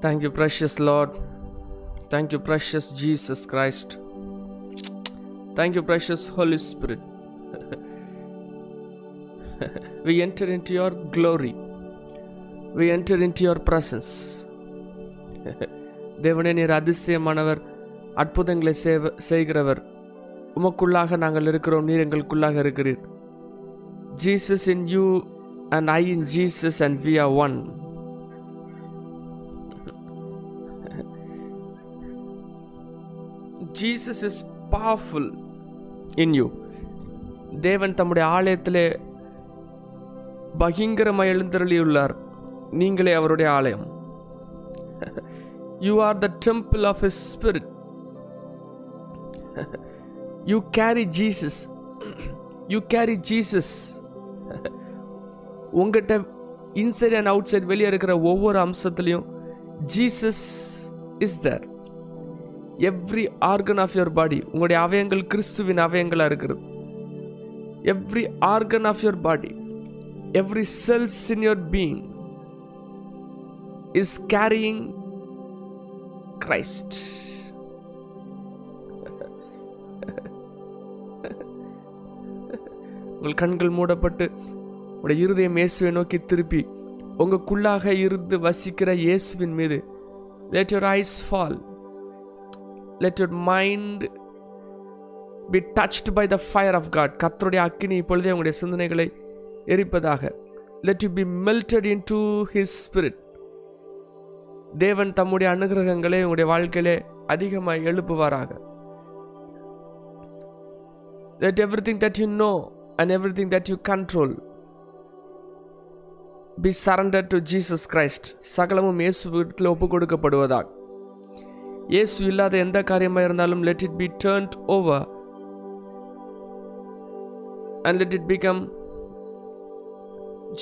Thank you, precious Lord. Thank you, precious Jesus Christ. Thank you, precious Holy Spirit. we enter into your glory. We enter into your presence. தேவனே நீர் அதிசயமானவர் அற்புதங்களை செய்வ செய்கிறவர் உமக்குள்ளாக நாங்கள் இருக்கிறோம் நீர் எங்களுக்குள்ளாக இருக்கிறீர் Jesus in you and I in Jesus and we are one Jesus is powerful in you தேவன் தம்முடைய ஆலயத்திலே பகிங்கரமாக எழுந்தருளியுள்ளார். நீங்களே அவருடைய ஆலயம். You are the temple of his spirit you carry Jesus you carry Jesus உங்கள்கிட்ட இன்சைட் அண்ட் அவுட் சைட் வெளியே இருக்கிற ஒவ்வொரு அம்சத்துலேயும் Jesus is there every organ of your body உங்களுடைய அவயங்கள் கிறிஸ்துவின் அவயங்களாக இருக்கிறது. Every organ of your body every cells in your being is carrying Christ உங்கள் கண்கள் மூடப்பட்டு உடைய இருதயம் இயேசுவை நோக்கி திருப்பி உங்களுக்குள்ளாக இருந்து வசிக்கிற இயேசுவின் மீது let your eyes fall let your mind be touched by the fire of God கத்தருடைய அக்கினி இப்பொழுதே உங்களுடைய சிந்தனைகளை எரிப்பதாக. Let you be melted into his spirit தேவன் தம்முடைய அனுகிரகங்களை உங்களுடைய வாழ்க்கையிலே அதிகமாக எழுப்புவாராக. Let everything that you know and everything that you control be surrender to Jesus Christ சகலமும் இயேசு வீட்டில் ஒப்பு கொடுக்கப்படுவதாக இயேசு இல்லாத எந்த காரியமாக இருந்தாலும் let it be turned over and let it become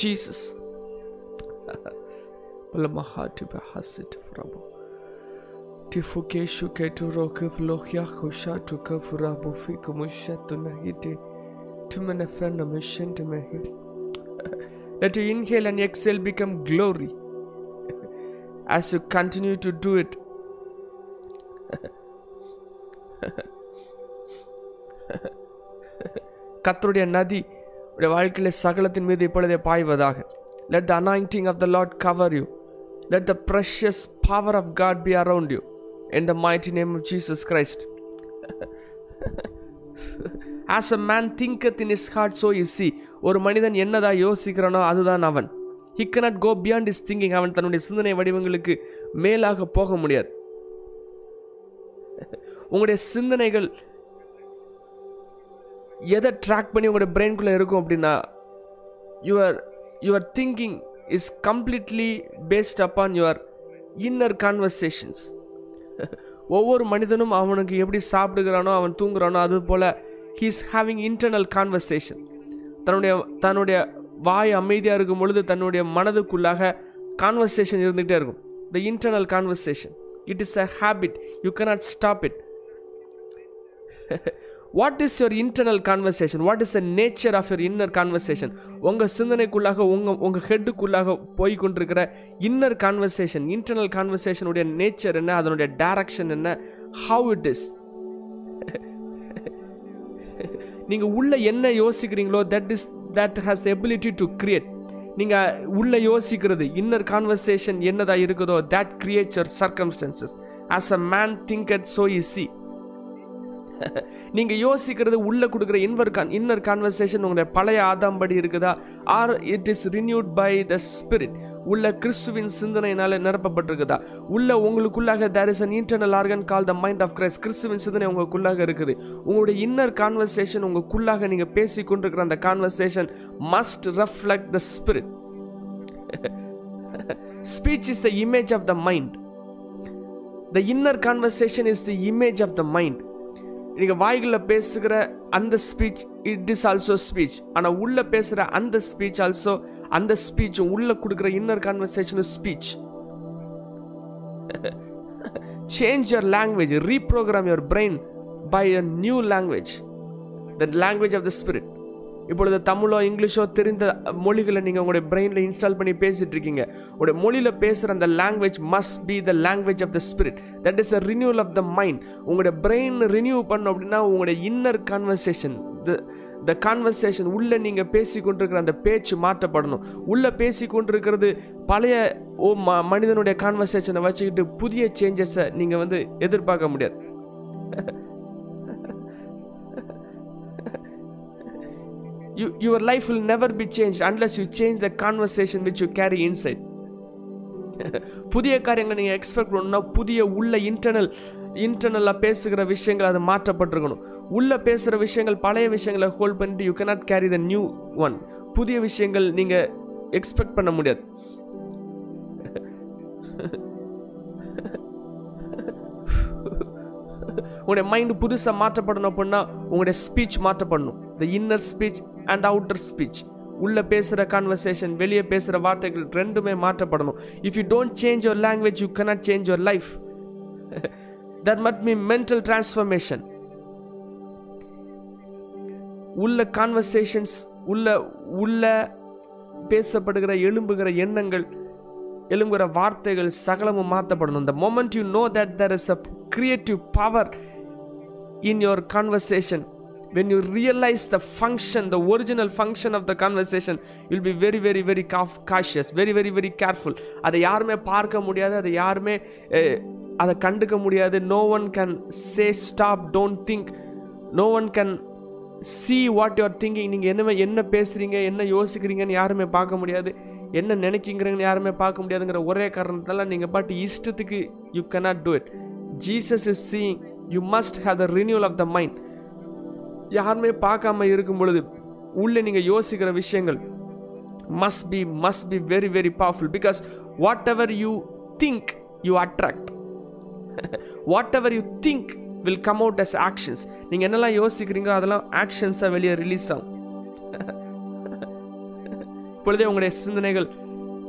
Jesus Lamahati Bahasit Frabo. Tifuke shuke tu roke vlohya khusha tu kafurabu fiku musha tu nahiti. Tu menefena mission to mehit. Let you inhale and exhale become glory. As you continue to do it. கத்தருடைய நதி உடைய வாழ்க்கையில சகலத்தின் மீது இப்பொழுதே பாய்வதாக. Let the anointing of the Lord cover you let the precious power of God be around you in the mighty name of Jesus Christ as a man thinketh in his heart so is he ஒரு மனிதன் என்னதா யோசிக்கிறானோ அதுதான் அவன். He cannot go beyond his thinking அவன் தன்னுடைய சிந்தனை வடிவங்களுக்கு மேலாக போக முடியாது. உங்களுடைய சிந்தனைகள் எதை ட்ராக் பண்ணி உங்களுடைய பிரெயின்குள்ளே இருக்கும் அப்படின்னா your your thinking is completely based upon your inner conversations ஒவ்வொரு மனிதனும் அவனுக்கு எப்படி சாப்பிடுகிறானோ அவன் தூங்குறானோ அது போல் ஹீஸ் ஹேவிங் இன்டர்னல் கான்வர்சேஷன் தன்னுடைய தன்னுடைய வாய் அமைதியாக இருக்கும் பொழுது தன்னுடைய மனதுக்குள்ளாக கான்வர்சேஷன் இருந்துகிட்டே இருக்கும். The internal conversation it is a habit you cannot stop it what is your internal conversation what is the nature of your inner conversation உங்கள் சிந்தனைக்குள்ளாக உங்கள் உங்கள் ஹெட்டுக்குள்ளாக போய் கொண்டிருக்கிற இன்னர் கான்வர்சேஷன் இன்டர்னல் கான்வர்சேஷனுடைய நேச்சர் என்ன? அதனுடைய டைரக்ஷன் என்ன? ஹவு இட் இஸ் நீங்கள் உள்ளே என்ன யோசிக்கிறீங்களோ that is that has ability to create நீங்கள் உள்ளே யோசிக்கிறது இன்னர் கான்வர்சேஷன் என்னதாக இருக்குதோ that creates your circumstances as a man thinketh so is he நீங்கள் யோசிக்கிறது உள்ளே கொடுக்குற இன்வர் கான் இன்னர் கான்வர்சேஷன் உங்களுடைய பழைய ஆதாம்படி இருக்குதா? Or it is renewed by the spirit உள்ள கிறிஸ்துவின் சிந்தனையினால் நிரப்பப்பட்டிருக்குதா? உள்ள உங்களுக்குள்ளாக there is an internal organ call the mind of Christ கிறிஸ்துவின் சிந்தனை உங்களுக்குள்ளாக இருக்குது. உங்களுடைய இன்னர் கான்வர்சேஷன் உங்களுக்குள்ளாக நீங்கள் பேசி கொண்டிருக்கிற அந்த conversation must reflect the spirit speech is the image of the mind the inner conversation is the image of the mind நீங்கள் வாய்களில் பேசுகிற அந்த speech it is also speech ஆனால் உள்ள பேசுகிற அந்த ஸ்பீச் ஆல்சோ அந்த ஸ்பீச்சும் உள்ள கொடுக்குற inner conversation speech change your language reprogram your brain by a new language the language of the spirit இப்பொழுது தமிழோ இங்கிலீஷோ தெரிந்த மொழிகளை நீங்கள் உங்களுடைய பிரெயினில் இன்ஸ்டால் பண்ணி பேசிகிட்டு இருக்கீங்க உங்களுடைய மொழியில் பேசுகிற அந்த language must be the language of the spirit that is a renewal of the mind உங்களுடைய பிரெயின் ரினியூ பண்ணோம் அப்படின்னா உங்களுடைய இன்னர் கான்வர்சேஷன் த கான்வர்சேஷன் உள்ளே நீங்கள் பேசி கொண்டிருக்கிற அந்த பேச்சு மாற்றப்படணும். உள்ளே பேசி கொண்டிருக்கிறது பழைய ஓ ம மனிதனுடைய கான்வர்சேஷனை வச்சுக்கிட்டு புதிய சேஞ்சஸை நீங்கள் வந்து எதிர்பார்க்க முடியாது. you, your life will never be changed unless you change the conversation which you carry inside. புதிய காரியங்களை நீங்கள் எக்ஸ்பெக்ட் பண்ணணும்னா புதிய உள்ள இன்டர்னல் இன்டர்னலாக பேசுகிற விஷயங்கள் அது மாற்றப்பட்டிருக்கணும். உள்ளே பேசுகிற விஷயங்கள் பழைய விஷயங்களை ஹோல்ட் பண்ணிட்டு you cannot carry the new one புதிய விஷயங்கள் நீங்கள் எக்ஸ்பெக்ட் பண்ண முடியாது. உங்களுடைய மைண்டு புதுசாக மாற்றப்படணும் அப்படின்னா உங்களுடைய speech மாற்றப்படணும். The inner speech and outer speech உள்ளே பேசுகிற கான்வர்சேஷன் வெளியே பேசுகிற வார்த்தைகள் ரெண்டுமே மாற்றப்படணும். If you don't change your language you cannot change your life that made me mental transformation உள்ள கான்வர்சேஷன்ஸ் உள்ள உள்ள பேசப்படுகிற எழும்புகிற எண்ணங்கள் எழும்புகிற வார்த்தைகள் சகலமும் மாற்றப்படணும். The moment you know that there is a creative power in your conversation when you realize the function the original function of the conversation you'll be very very very cautious very very very careful அதை யாருமே பார்க்க முடியாது அதை யாருமே அதை கண்டுக்க முடியாது no one can say stop don't think no one can see what you're thinking நீங்கள் என்ன என்ன பேசுகிறீங்க என்ன யோசிக்கிறீங்கன்னு யாருமே பார்க்க முடியாது என்ன நினைக்கிங்கிறங்கன்னு யாருமே பார்க்க முடியாதுங்கிற ஒரே காரணத்தால் நீங்கள் பட் இஷ்டத்துக்கு you cannot do it Jesus is seeing you must have the renewal of the mind யாருமே பார்க்காம இருக்கும் பொழுது உள்ளே நீங்கள் யோசிக்கிற விஷயங்கள் must be must be very very powerful because whatever you think you attract whatever you think will come out as actions நீங்கள் என்னெல்லாம் யோசிக்கிறீங்களோ அதெல்லாம் ஆக்ஷன்ஸாக வெளியே ரிலீஸ் ஆகும். இப்பொழுதே உங்களுடைய சிந்தனைகள்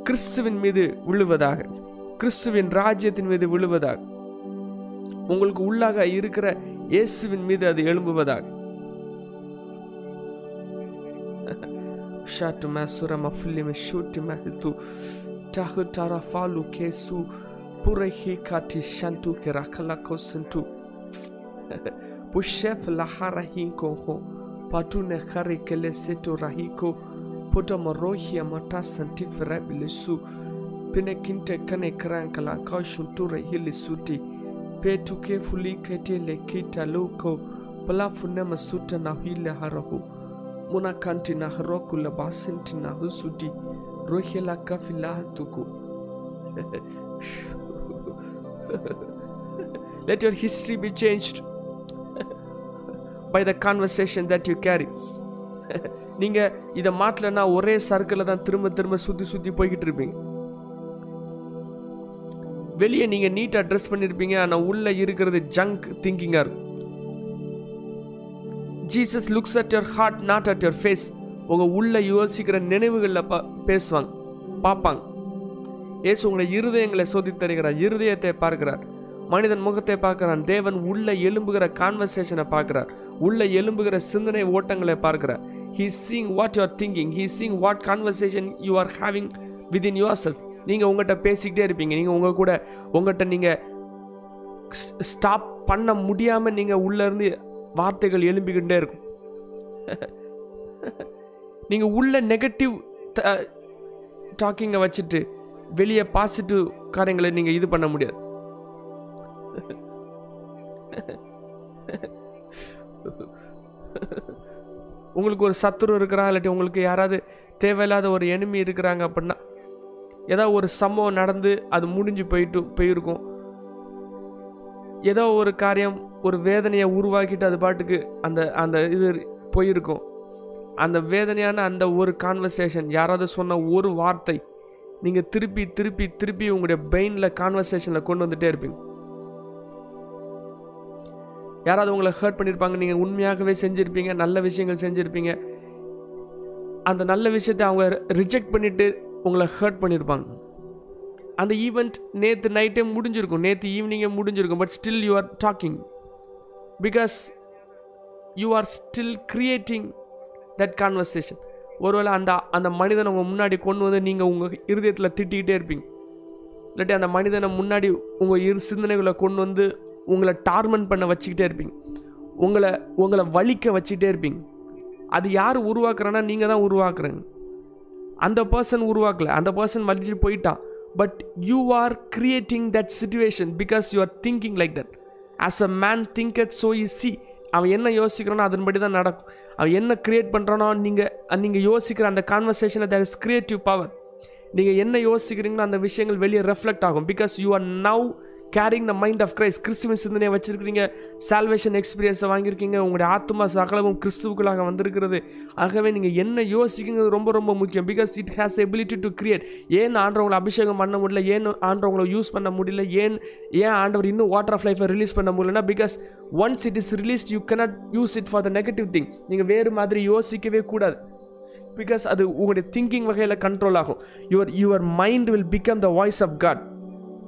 கிறிஸ்துவின் மீது விழுவதாக கிறிஸ்துவின் ராஜ்யத்தின் மீது விழுவதாக உங்களுக்கு உள்ளாக இருக்கிற இயேசுவின் மீது அது எழும்புவதாக Shatu masura mafuli meshuti mahitu tahu tarafalu kesu purehi kati shantu kerakala kosentu pushef lahara hinko ho patune kari kele seto rahiko puta morohi amata santif rabilisu pine kinte kane krankala kaushunture hili suti petu ke fuli kete le kita luko palafune masuta na hile harahu muna kanti na haroku la basinti na husuti rohi la kafila tuku let your history be changed by the conversation that you carry நீங்க இதை மாட்டலன்னா ஒரே சர்க்கிளில் தான் திரும்ப திரும்ப சுத்தி சுத்தி போய்கிட்டு இருப்பீங்க வெளியே நீங்க நீட்டா ட்ரெஸ் பண்ணிருப்பீங்க ஆனா உள்ள இருக்கிறது ஜங்க் திங்கிங்கா இருக்கும் Jesus looks at your heart not at your face உங்கள் உள்ள யோசிக்கிற நினைவுகளில் பா பேசுவாங்க பார்ப்பாங்க. ஏசு உங்களை இருதயங்களை சோதி தருகிறார் இருதயத்தை பார்க்கிறார். மனிதன் முகத்தை பார்க்கிறான் தேவன் உள்ள எலும்புகிற கான்வர்சேஷனை பார்க்கிறார். உள்ள எலும்புகிற சிந்தனை ஓட்டங்களை பார்க்கிறார். He seeing what you are thinking he seeing what conversation you are having within yourself நீங்கள் உங்கள்கிட்ட பேசிக்கிட்டே இருப்பீங்க நீங்கள் உங்கள் கூட உங்கள்கிட்ட நீங்கள் ஸ்டாப் பண்ண முடியாமல் நீங்கள் உள்ளேருந்து வார்த்தைகள் எழும்பிக்கிட்டே இருக்கும். நீங்கள் உள்ள நெகட்டிவ் டாக்கிங்கை வச்சுட்டு வெளியே பாசிட்டிவ் காரியங்களை நீங்கள் இது பண்ண முடியாது. உங்களுக்கு ஒரு சத்துரு இருக்கிறான் இல்லாட்டி உங்களுக்கு யாராவது தேவையில்லாத ஒரு எனிமி இருக்கிறாங்க அப்படின்னா ஏதாவது ஒரு சம்பவம் நடந்து அது முடிஞ்சு போயிட்டு போயிருக்கும். ஏதோ ஒரு காரியம் ஒரு வேதனையை உருவாக்கிட்டு அது பாட்டுக்கு அந்த அந்த இது போயிருக்கும். அந்த வேதனையான அந்த ஒரு கான்வர்சேஷன் யாராவது சொன்ன ஒரு வார்த்தை நீங்கள் திருப்பி திருப்பி திருப்பி உங்களுடைய பெயினில் கான்வர்சேஷனில் கொண்டு வந்துட்டே இருப்பீங்க. யாராவது உங்களை ஹர்ட் பண்ணியிருப்பாங்க நீங்கள் உண்மையாகவே செஞ்சுருப்பீங்க நல்ல விஷயங்கள் செஞ்சுருப்பீங்க. அந்த நல்ல விஷயத்தை அவங்க ரிஜெக்ட் பண்ணிவிட்டு உங்களை ஹர்ட் பண்ணியிருப்பாங்க அந்த ஈவெண்ட் நேற்று நைட்டே முடிஞ்சிருக்கும். நேற்று ஈவினிங்கே முடிஞ்சிருக்கும். But still you are talking because you are still creating that conversation ஒருவேளை அந்த அந்த மனிதனை உங்கள் முன்னாடி கொண்டு வந்து நீங்கள் உங்கள் இருதயத்தில் திட்டிக்கிட்டே இருப்பீங்க. இல்லாட்டி அந்த மனிதனை முன்னாடி உங்கள் இரு சிந்தனைகளை கொண்டு வந்து உங்களை டார்மெண்ட் பண்ண வச்சுக்கிட்டே இருப்பீங்க. உங்களை உங்களை வலிக்க வச்சுக்கிட்டே இருப்பீங்க. அது யார் உருவாக்குறேன்னா நீங்கள் தான் உருவாக்குறீங்க. அந்த பர்சன் உருவாக்கல. அந்த பர்சன் வலிச்சு போயிட்டான். But you are creating that situation because you are thinking like that as a man thinketh so is he அவன் என்ன யோசிக்கிறானோ அதன்படி தான் நடக்கும். அவன் என்ன கிரியேட் பண்ணுறானோ நீங்கள் நீங்கள் யோசிக்கிற அந்த கான்வர்சேஷனில் தேர் இஸ் கிரியேட்டிவ் பவர் நீங்கள் என்ன யோசிக்கிறீங்களோ அந்த விஷயங்கள் வெளியே ரெஃப்ளெக்ட் ஆகும். Because you are now carrying the mind of Christ கிறிஸ்துவின் சிந்தனையை வச்சிருக்கிறீங்க. சால்வேஷன் எக்ஸ்பீரியன்ஸை வாங்கியிருக்கீங்க. உங்களுடைய ஆத்மா சகலமும் கிறிஸ்துவுக்குள்ளாக வந்திருக்கிறது. ஆகவே நீங்கள் என்ன யோசிக்கிறது ரொம்ப ரொம்ப முக்கியம். Because it has ability to create ஏன் ஆண்டவங்களை அபிஷேகம் பண்ண முடியல? ஏன் ஆண்டவங்களை யூஸ் பண்ண முடியல? ஏன் ஏன் ஆண்டவர் இன்னும் வாட்டர் ஆஃப் லைஃபை ரிலீஸ் பண்ண முடியலன்னா? Because once it is released you cannot use it for the negative thing நீங்கள் வேறு மாதிரி யோசிக்கவே கூடாது. பிகாஸ் அது உங்களுடைய திங்கிங் வகையில் கண்ட்ரோல் ஆகும். Your your mind will become the voice of God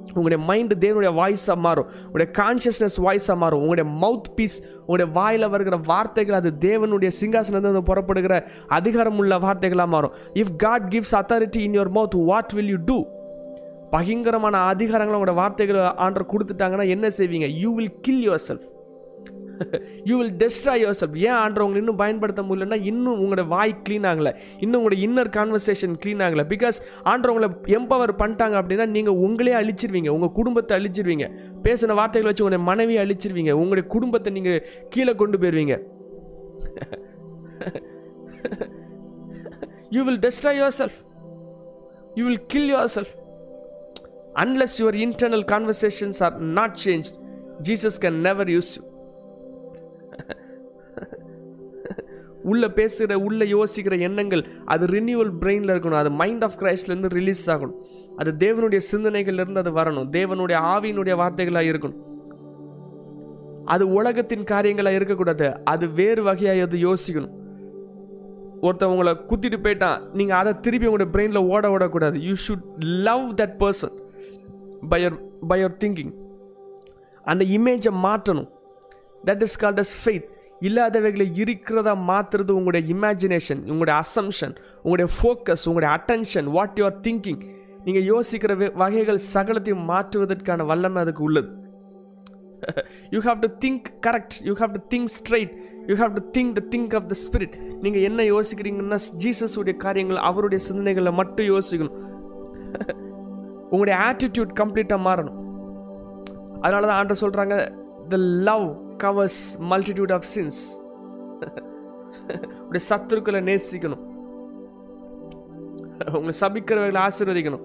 உங்களுடைய மைண்டு தேவனுடைய வாய்ஸாக மாறும். உங்களுடைய கான்ஷியஸ்னஸ் வாய்ஸாக மாறும். உங்களுடைய மவுத் பீஸ் உங்களுடைய வாயில் வருகிற வார்த்தைகள் அது தேவனுடைய சிங்காசனத்திலிருந்து புறப்படுகிற அதிகாரம் உள்ள வார்த்தைகளாக மாறும். If God gives authority in your mouth what will you do பயங்கரமான அதிகாரங்களை உங்களோட வார்த்தைகளை ஆண்டர் கொடுத்துட்டாங்கன்னா என்ன செய்வீங்க? You will kill yourself you will destroy yourself ஏன் ஆண்டவங்களை உங்களை இன்னும் பயன்படுத்த முடியலன்னா இன்னும் உங்களோட வாய் க்ளீன் ஆகலை. இன்னும் உங்களோட இன்னர் கான்வர்சேஷன் க்ளீன் ஆகலை. பிகாஸ் ஆண்டர் உங்களை எம்பவர் பண்ணிட்டாங்க அப்படின்னா நீங்கள் உங்களே அழிச்சிருவீங்க. உங்கள் குடும்பத்தை அழிச்சிருவீங்க. பேசின வார்த்தைகளை வச்சு உங்களுடைய மனைவியை அழிச்சிருவீங்க. உங்களுடைய குடும்பத்தை நீங்கள் கீழே கொண்டு போயிருவீங்க. You will destroy yourself you will kill yourself unless your internal conversations are not change Jesus can never use you உள்ளே பேசுகிற உள்ளே யோசிக்கிற எண்ணங்கள் அது ரினியூவல் பிரெயினில் இருக்கணும். அது மைண்ட் ஆஃப் கிரைஸ்ட்லேருந்து ரிலீஸ் ஆகணும். அது தேவனுடைய சிந்தனைகள்லேருந்து அது வரணும். தேவனுடைய ஆவியினுடைய வார்த்தைகளாக இருக்கணும். அது உலகத்தின் காரியங்களாக இருக்கக்கூடாது. அது வேறு வகையாக அது யோசிக்கணும். ஒருத்தன் உங்களை குத்திட்டு போயிட்டான். நீங்கள் அதை திருப்பி உங்களோட பிரெயினில் ஓட விடக்கூடாது you should love that person by your by your thinking அந்த இமேஜை மாற்றணும். That is called as faith இல்லாதவைகளை இருக்கிறதா மாற்றுறது உங்களுடைய இமேஜினேஷன் உங்களுடைய அசம்ஷன் உங்களுடைய ஃபோக்கஸ் உங்களுடைய attention what you are thinking நீங்கள் யோசிக்கிற வகைகள் சகலத்தையும் மாற்றுவதற்கான வல்லமை அதுக்கு உள்ளது. You have to think correct you have to think straight you have to think the think of the spirit நீங்கள் என்ன யோசிக்கிறீங்கன்னா ஜீசஸுடைய காரியங்கள் அவருடைய சிந்தனைகளை மட்டும் யோசிக்கணும். உங்களுடைய ஆட்டிடியூட் கம்ப்ளீட்டாக மாறணும். அதனால தான் ஆண்டர் சொல்கிறாங்க the love covers multitude of sins உடைய சத்துருக்களை நேசிக்கணும். உங்களை சபிக்கிறவர்களை ஆசீர்வதிக்கணும்.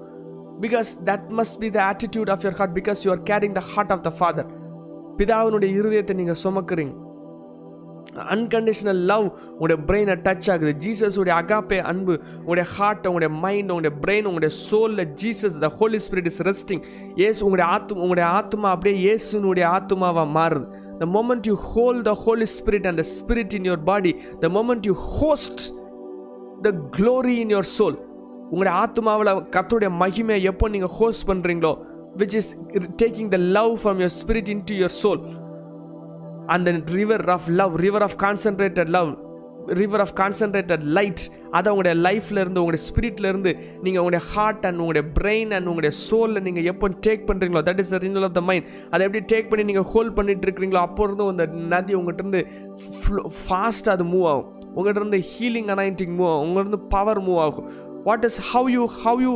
Because that must be the attitude of your heart because you are carrying the heart of the father பிதாவினுடைய இருதயத்தை நீங்கள் சுமக்குறீங்க. அன்கண்டிஷனல் லவ் உங்களுடைய பிரெயினை டச் ஆகுது. ஜீசஸ் உடைய அகாப்பே அன்பு உங்களுடைய ஹார்ட் உங்களுடைய மைண்ட் உங்களுடைய பிரெயின் உங்களுடைய சோலில் Jesus the Holy Spirit is resting Yesu உங்களுடைய ஆத்மா உங்களுடைய ஆத்மா அப்படியே இயேசுனுடைய ஆத்மாவாக மாறுது. The moment you hold the holy Spirit and the spirit in your body the moment you host the glory in your soul உங்களுடைய ஆத்மாவில் கத்தோடைய மகிமையை எப்போ நீங்கள் ஹோஸ்ட் பண்ணுறீங்களோ which is taking the love from your spirit into your soul அந்த river of love river of concentrated love river of concentrated light அதை உங்களுடைய லைஃப்லேருந்து உங்களுடைய ஸ்பிரிட்லேருந்து நீங்கள் உங்களுடைய ஹார்ட் அண்ட் உங்களுடைய பிரெயின் அண்ட் உங்களுடைய சோலில் நீங்கள் எப்போ டேக் பண்ணுறீங்களோ that is the renewal of the mind அதை எப்படி டேக் பண்ணி நீங்கள் ஹோல்ட் பண்ணிட்டு இருக்கிறீங்களோ அப்போ இருந்து அந்த நதி உங்கள்கிட்ட ஃப்ளோ ஃபாஸ்ட்டாக அது மூவ் ஆகும். உங்கள்கிட்ட இருந்து ஹீலிங் அனாயிண்டிங் மூவ் ஆகும். உங்கள்கிட்ட இருந்து பவர் மூவ் ஆகும். What is how you how you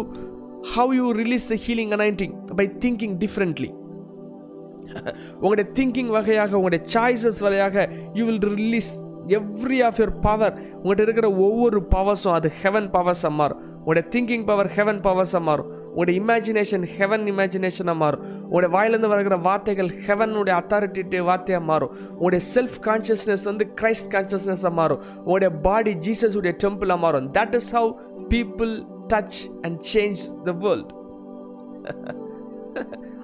how you release the healing anointing by thinking differently உங்களுடைய திங்கிங் வகையாக உங்களுடைய சாய்ஸஸ் வகையாக you will release every of your power உங்கள்கிட்ட இருக்கிற ஒவ்வொரு பவர்ஸும் அது ஹெவன் பவர்ஸாக மாறும். உங்களுடைய திங்கிங் பவர் ஹெவன் பவர்ஸாக மாறும். உங்களுடைய இமேஜினேஷன் ஹெவன் இமேஜினேஷனாக மாறும். உங்களுடைய வாயிலிருந்து வருகிற வார்த்தைகள் ஹெவனுடைய அத்தாரிட்டி வார்த்தையாக மாறும். உங்களுடைய செல்ஃப் கான்ஷியஸ்னஸ் வந்து கிரைஸ்ட் கான்ஷியஸ்னஸாக மாறும். உங்களுடைய பாடி ஜீசஸுடைய உடைய டெம்பிளாக மாறும். That is how people touch and change the world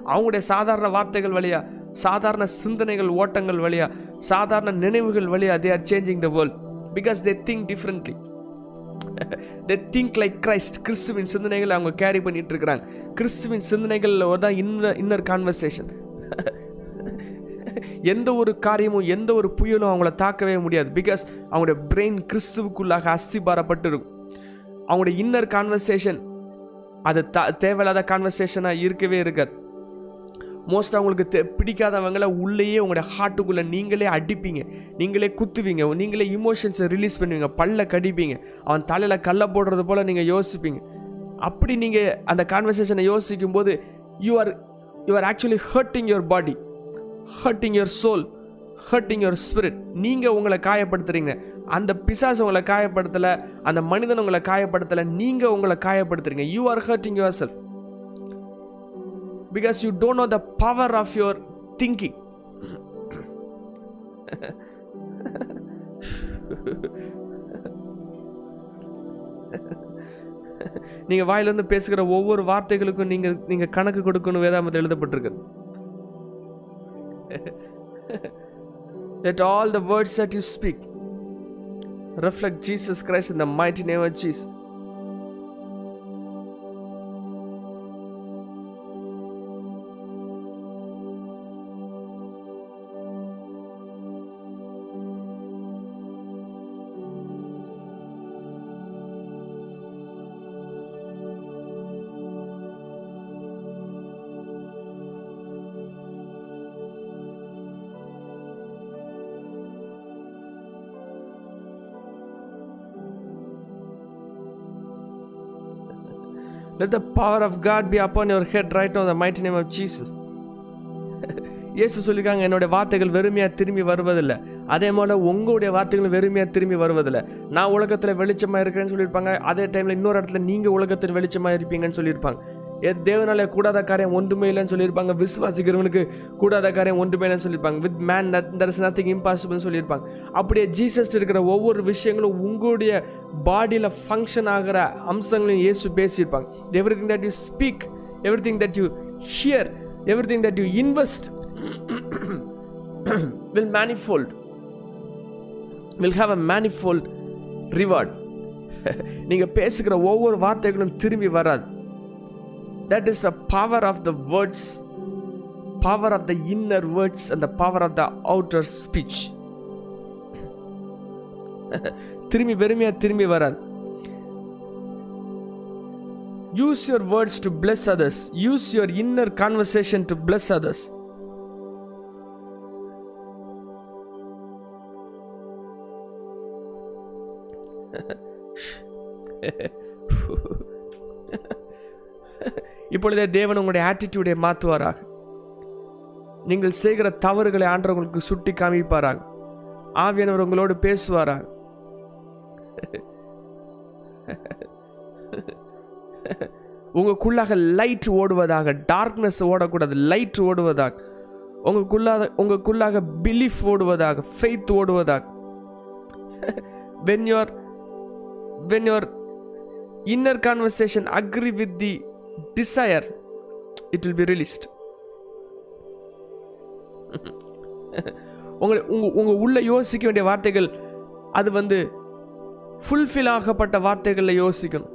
அவங்களுடைய சாதாரண வார்த்தைகள் வழியா சாதாரண சிந்தனைகள் ஓட்டங்கள் வழியா சாதாரண நினைவுகள் வழியா they are changing the world because they think differently they think like Christ கிறிஸ்துவின் சிந்தனைகளை அவங்க கேரி பண்ணிட்டு இருக்கிறாங்க. கிறிஸ்துவின் சிந்தனைகளில் ஒரு தான் இன்னர் இன்னர் கான்வர்சேஷன் எந்த ஒரு காரியமும் எந்த ஒரு புயலும் அவங்கள தாக்கவே முடியாது பிகாஸ் அவங்களுடைய பிரெயின் கிறிஸ்துவுக்குள்ளாக அஸ்திபாரப்பட்டு இருக்கும் அவங்களுடைய இன்னர் கான்வர்சேஷன் அது த தேவையில்லாத கான்வர்சேஷனாக இருக்கவே இருக்காது. மோஸ்ட்டாக அவங்களுக்கு தெ பிடிக்காதவங்கள உள்ளேயே உங்களோட ஹார்ட்டுக்குள்ளே நீங்களே அடிப்பீங்க. நீங்களே குத்துவீங்க. நீங்களே இமோஷன்ஸை ரிலீஸ் பண்ணுவீங்க. பல்ல கடிப்பீங்க. அவன் தலையில் கல்லை போடுறது போல் நீங்கள் யோசிப்பீங்க. அப்படி நீங்கள் அந்த கான்வர்சேஷனை யோசிக்கும் போது you are you are actually hurting your body hurting your soul hurting your spirit நீங்கள் உங்களை காயப்படுத்துறீங்க. அந்த பிசாஸ் உங்களை காயப்படுத்தலை அந்த மனிதன் உங்களை காயப்படுத்தலை நீங்கள் உங்களை காயப்படுத்துறீங்க. You are hurting yourself because you don't know the power of your thinking. நீங்க வாயிலிருந்து பேசுகிற ஒவ்வொரு வார்த்தைகளுக்கும் நீங்க நீங்க கணக்கு கொடுக்கணும் வேதாமத்தில் எழுதப்பட்டிருக்கு Let all the words that you speak reflect Jesus Christ in the mighty name of Jesus. Let the power of God be upon your head right now in the mighty name of Jesus. இயேசு சொல்லியிருக்காங்க என்னுடைய வார்த்தைகள் வெறுமையாக திரும்பி வருவதில்லை. அதே போல் உங்களுடைய வார்த்தைகளும் வெறுமையாக திரும்பி வருவதில்லை. நான் உலகத்தில் வெளிச்சமாக இருக்கிறேன்னு சொல்லியிருப்பாங்க. அதே டைமில் இன்னொரு இடத்துல நீங்கள் உலகத்தில் வெளிச்சமாக இருப்பீங்கன்னு சொல்லியிருப்பாங்க. தேவனால கூடாத காரியம் ஒன்றுமே இல்லைன்னு சொல்லியிருப்பாங்க. விசுவாசிக்கிறவனுக்கு கூடாத காரியம் ஒன்றுமே இல்லைன்னு சொல்லியிருப்பாங்க. With man there is nothing இம்பாசிபிள்னு சொல்லியிருப்பாங்க. அப்படியே ஜீசஸ் இருக்கிற ஒவ்வொரு விஷயங்களும் உங்களுடைய பாடியில் ஃபங்க்ஷன் ஆகிற அம்சங்களையும் இயேசு பேசியிருப்பாங்க. Everything that you speak everything that you hear everything that you invest will manifold will have a manifold reward நீங்கள் பேசுகிற ஒவ்வொரு வார்த்தைகளும் திரும்பி வராது. that is the power of the words power of the inner words and the power of the outer speech திரும்பி வெறுமையா திரும்பி வராது use your words to bless others use your inner conversation to bless others இப்பொழுதே தேவன் உங்களுடைய ஆட்டிடியூடை மாற்றுவாராக. நீங்கள் செய்கிற தவறுகளை ஆண்டவர்களுக்கு சுட்டி காமிப்பாராக. ஆவியானவர் உங்களோடு பேசுவாராக. உங்களுக்குள்ளாக லைட் ஓடுவதாக டார்க்னஸ் ஓடக்கூடாது லைட் ஓடுவதாக. உங்களுக்குள்ளாக உங்களுக்குள்ளாக பிலீஃப் ஓடுவதாக faith ஓடுவதாக. When your when your inner conversation agree with the desire it will be released. உங்களை உங்க உங்க உள்ள யோசிக்க வேண்டிய வார்த்தைகள் அது வந்து ஃபுல்ஃபில் ஆகப்பட்ட வார்த்தைகளில் யோசிக்கணும்.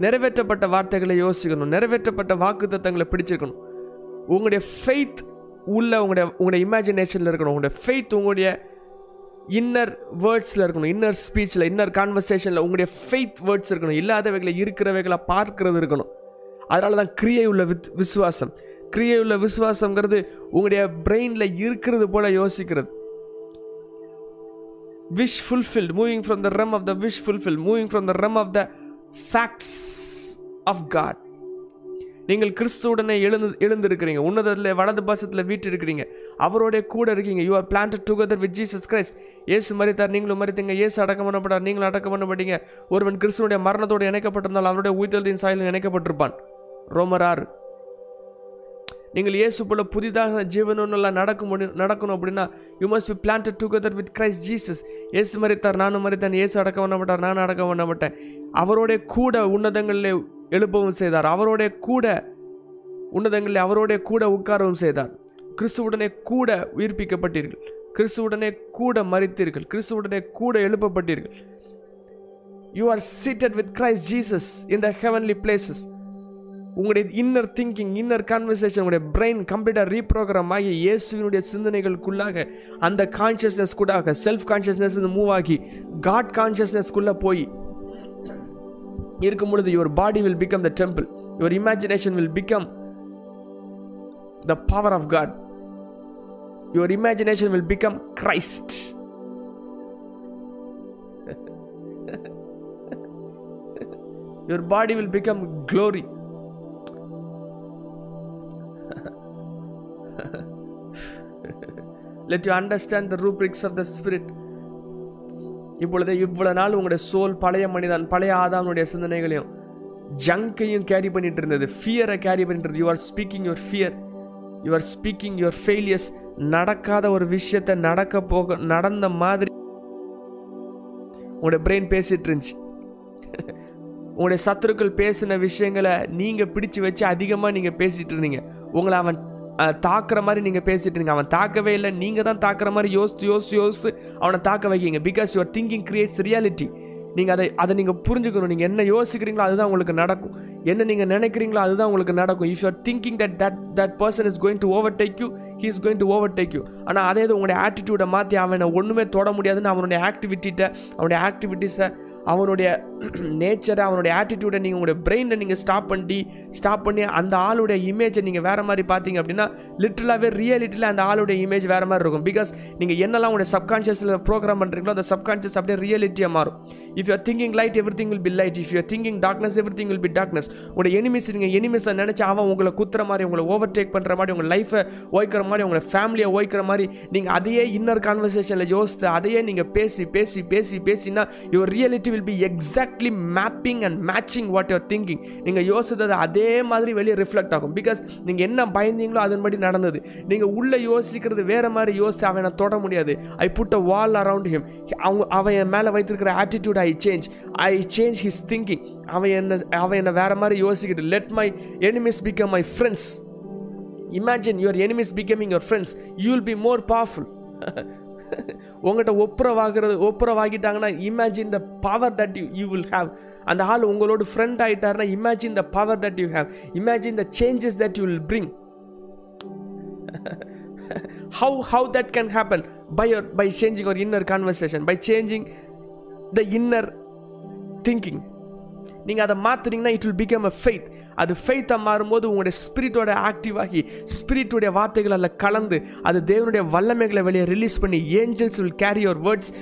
நிறைவேற்றப்பட்ட வார்த்தைகளை யோசிக்கணும். நிறைவேற்றப்பட்ட வாக்கு தத்தங்களை பிடிச்சிருக்கணும். உங்களுடைய ஃபெய்த் உள்ள உங்களுடைய உங்களுடைய இமேஜினேஷனில் இருக்கணும். உங்களுடைய ஃபெய்த் உங்களுடைய இன்னர் வேர்ட்ஸில் இருக்கணும். இன்னர் ஸ்பீச்சில் இன்னர் கான்வர்சேஷனில் உங்களுடைய ஃபெய்த் வேர்ட்ஸ் இருக்கணும். இல்லாதவைகளை இருக்கிறவைகளை பார்க்கறது இருக்கணும். அதனால தான் கிரியை உள்ள வித் விசுவாசம். கிரியை உள்ள விசுவாசங்கிறது உங்களுடைய பிரெயினில் இருக்கிறது போல யோசிக்கிறது. Wish fulfilled moving from the realm of the wish fulfil moving from the realm of the facts of God நீங்கள் கிறிஸ்துவுடனே எழுந்து எழுந்திருக்கிறீங்க. உன்னதத்தில் வலது பாசத்தில் வீட்டு இருக்கிறீங்க அவரோடைய கூட இருக்கீங்க. You are planted together with Jesus Christ Yesu மறித்தார் நீங்களும் மறித்தீங்க ஏசு அடக்கம் பண்ணப்படார் நீங்களும் அடக்கம் பண்ணப்பட்டீங்க ஒருவன் கிறிஸ்துவனுடைய மரணத்தோடு இணைக்கப்பட்டிருந்தால் அவருடைய உயிர்த்தலின் சாயலில் இணைக்கப்பட்டிருப்பான். ரோமர் நீங்கள் இயேசு போல புதிதாக ஜீவனெல்லாம் நடக்க முடியும் நடக்கணும் அப்படின்னா you must be planted together with Christ Jesus Yesu மறித்தார் நானும் மறைத்தான் இயேசு அடக்கம் பண்ணப்பட்டார் நானும் பண்ண மாட்டேன் அவரோடைய கூட உன்னதங்களில் எழுப்பவும் செய்தார். அவரோடைய கூட உன்னதங்களில் அவரோடைய கூட உட்காரவும் செய்தார். கிறிஸ்துவுடனே கூட உயிர்ப்பிக்கப்பட்டீர்கள். கிறிஸ்துவுடனே கூட மறித்தீர்கள் கிறிஸ்துவுடனே கூட எழுப்பப்பட்டீர்கள். You are seated with Christ Jesus in the heavenly places உங்களுடைய இன்னர் திங்கிங் இன்னர் கான்வர்சேஷன் உங்களுடைய பிரெயின் கம்ப்ளீட்டாக ரீப்ரோக்ராம் ஆகி இயேசுவினுடைய சிந்தனைகளுக்குள்ளாக அந்த கான்ஷியஸ்னஸ் கூட செல்ஃப் கான்ஷியஸ்னஸ் மூவ் ஆகி காட் கான்ஷியஸ்னஸ்க்குள்ளே போய் இருக்கும் பொழுது your body will become the temple your imagination will become the power of God your imagination will become Christ your body will become glory let you understand the rubrics of the spirit இப்பொழுது இவ்வளவு நாள் உங்களுடைய soul பழைய மனிதன் பழைய ஆதாமுடைய சிந்தனைகளையும் ஜங்கையும் carry பண்ணிட்டு இருந்தது. ஃபியரை கேரி பண்ணிட்டு இருந்தது. You are speaking your fear you are speaking your failures நடக்காத ஒரு விஷயத்தை நடக்க போக நடந்த மாதிரி உங்களுடைய பிரெயின் பேசிட்டு இருந்துச்சு. உங்களுடைய சத்துருக்கள் பேசின விஷயங்களை நீங்கள் பிடிச்சு வச்சு அதிகமாக நீங்கள் பேசிகிட்டு இருந்தீங்க. உங்களை அவன் தாக்குற மாதிரி நீங்கள் பேசிட்டு இருங்க. அவன் தாக்கவே இல்லை. நீங்கள் தான் தாக்குற மாதிரி யோசித்து யோசித்து யோசித்து அவனை தாக்க வைக்கிங்க because your thinking creates reality நீங்கள் அதை அதை நீங்கள் புரிஞ்சுக்கணும். நீங்கள் என்ன யோசிக்கிறீங்களோ அதுதான் உங்களுக்கு நடக்கும். என்ன நீங்கள் நினைக்கிறீங்களோ அதுதான் உங்களுக்கு நடக்கும். If you're thinking that that that person is going to overtake you he is going to overtake you ஆனால் அதே இது உங்களுடைய ஆட்டிடியூடை மாற்றி அவனை ஒன்றுமே தொட முடியாதுன்னு அவனுடைய ஆக்டிவிட்டிகிட்ட அவனுடைய ஆக்டிவிட்டீஸை அவனுடைய நேச்சரை அவனுடைய ஆட்டிடியூடை நீங்கள் உங்களுடைய பிரெயினில் நீங்கள் ஸ்டாப் பண்ணி ஸ்டாப் பண்ணி அந்த ஆளுடைய இமேஜை நீங்கள் வேறு மாதிரி பார்த்தீங்க அப்படின்னா லிட்ரலாகவே ரியாலிட்டியில் அந்த ஆளுடைய இமேஜ் வேறு மாதிரி இருக்கும். பிகாஸ் நீங்கள் என்னெல்லாம் உங்களுடைய சப்கான்ஷியஸில் ப்ரோக்ராம் பண்ணுறீங்களோ அந்த சப்கான்ஷியஸ் அப்படியே ரியாலிட்டியாக மாறும். If you're thinking light everything will be light if you're thinking darkness everything will be darkness உங்களுடைய எனிமிஸ் நீங்கள் எனிமிஸை நினச்சி அவன் உங்களை குத்துற மாதிரி உங்களை ஓவர் டேக் பண்ணுற மாதிரி உங்கள் லைஃபை ஓய்க்கிற மாதிரி உங்களை ஃபேமிலியை ஓய்க்கிற மாதிரி நீங்கள் அதையே இன்னர் கான்வர்சேஷனில் யோசித்து அதையே நீங்கள் பேசி பேசி பேசி பேசினா your reality will be exactly mapping and matching what your thinking நீங்கள் யோசித்தது அதே மாதிரி வெளியே ரிஃப்ளெக்ட் ஆகும். பிகாஸ் நீங்கள் என்ன பயந்தீங்களோ அதன்படி நடந்தது. நீங்கள் உள்ளே யோசிக்கிறது வேற மாதிரி யோசித்து அவனை தொட முடியாது. I put a wall around him அவங்க அவன் என் மேலே வைத்திருக்கிற attitude I change I change his thinking அவன் என்ன அவன் என்னை வேற மாதிரி யோசிக்கிட்டு let my enemies become my friends imagine your enemies becoming your friends you will be more powerful உங்கள்கிட்ட ஒப்புரவாகிறது ஒப்புரவாகிட்டாங்கன்னா imagine the power that you you will have அந்த ஆள் உங்களோட friend ஆகிட்டாருன்னா imagine the power that you have imagine the changes that you will bring how how that can happen by your by changing ஒரு inner conversation by changing the inner thinking நீங்கள் அதை மாற்றுனீங்கன்னா it will become a faith அது ஃபெய்த்தாக மாறும்போது உங்களுடைய ஸ்பிரிட்டோட active ஆகி ஸ்பிரிட்டுடைய வார்த்தைகள் அதில் கலந்து அது தேவனுடைய வல்லமைகளை வெளியே ரிலீஸ் பண்ணி angels will carry your words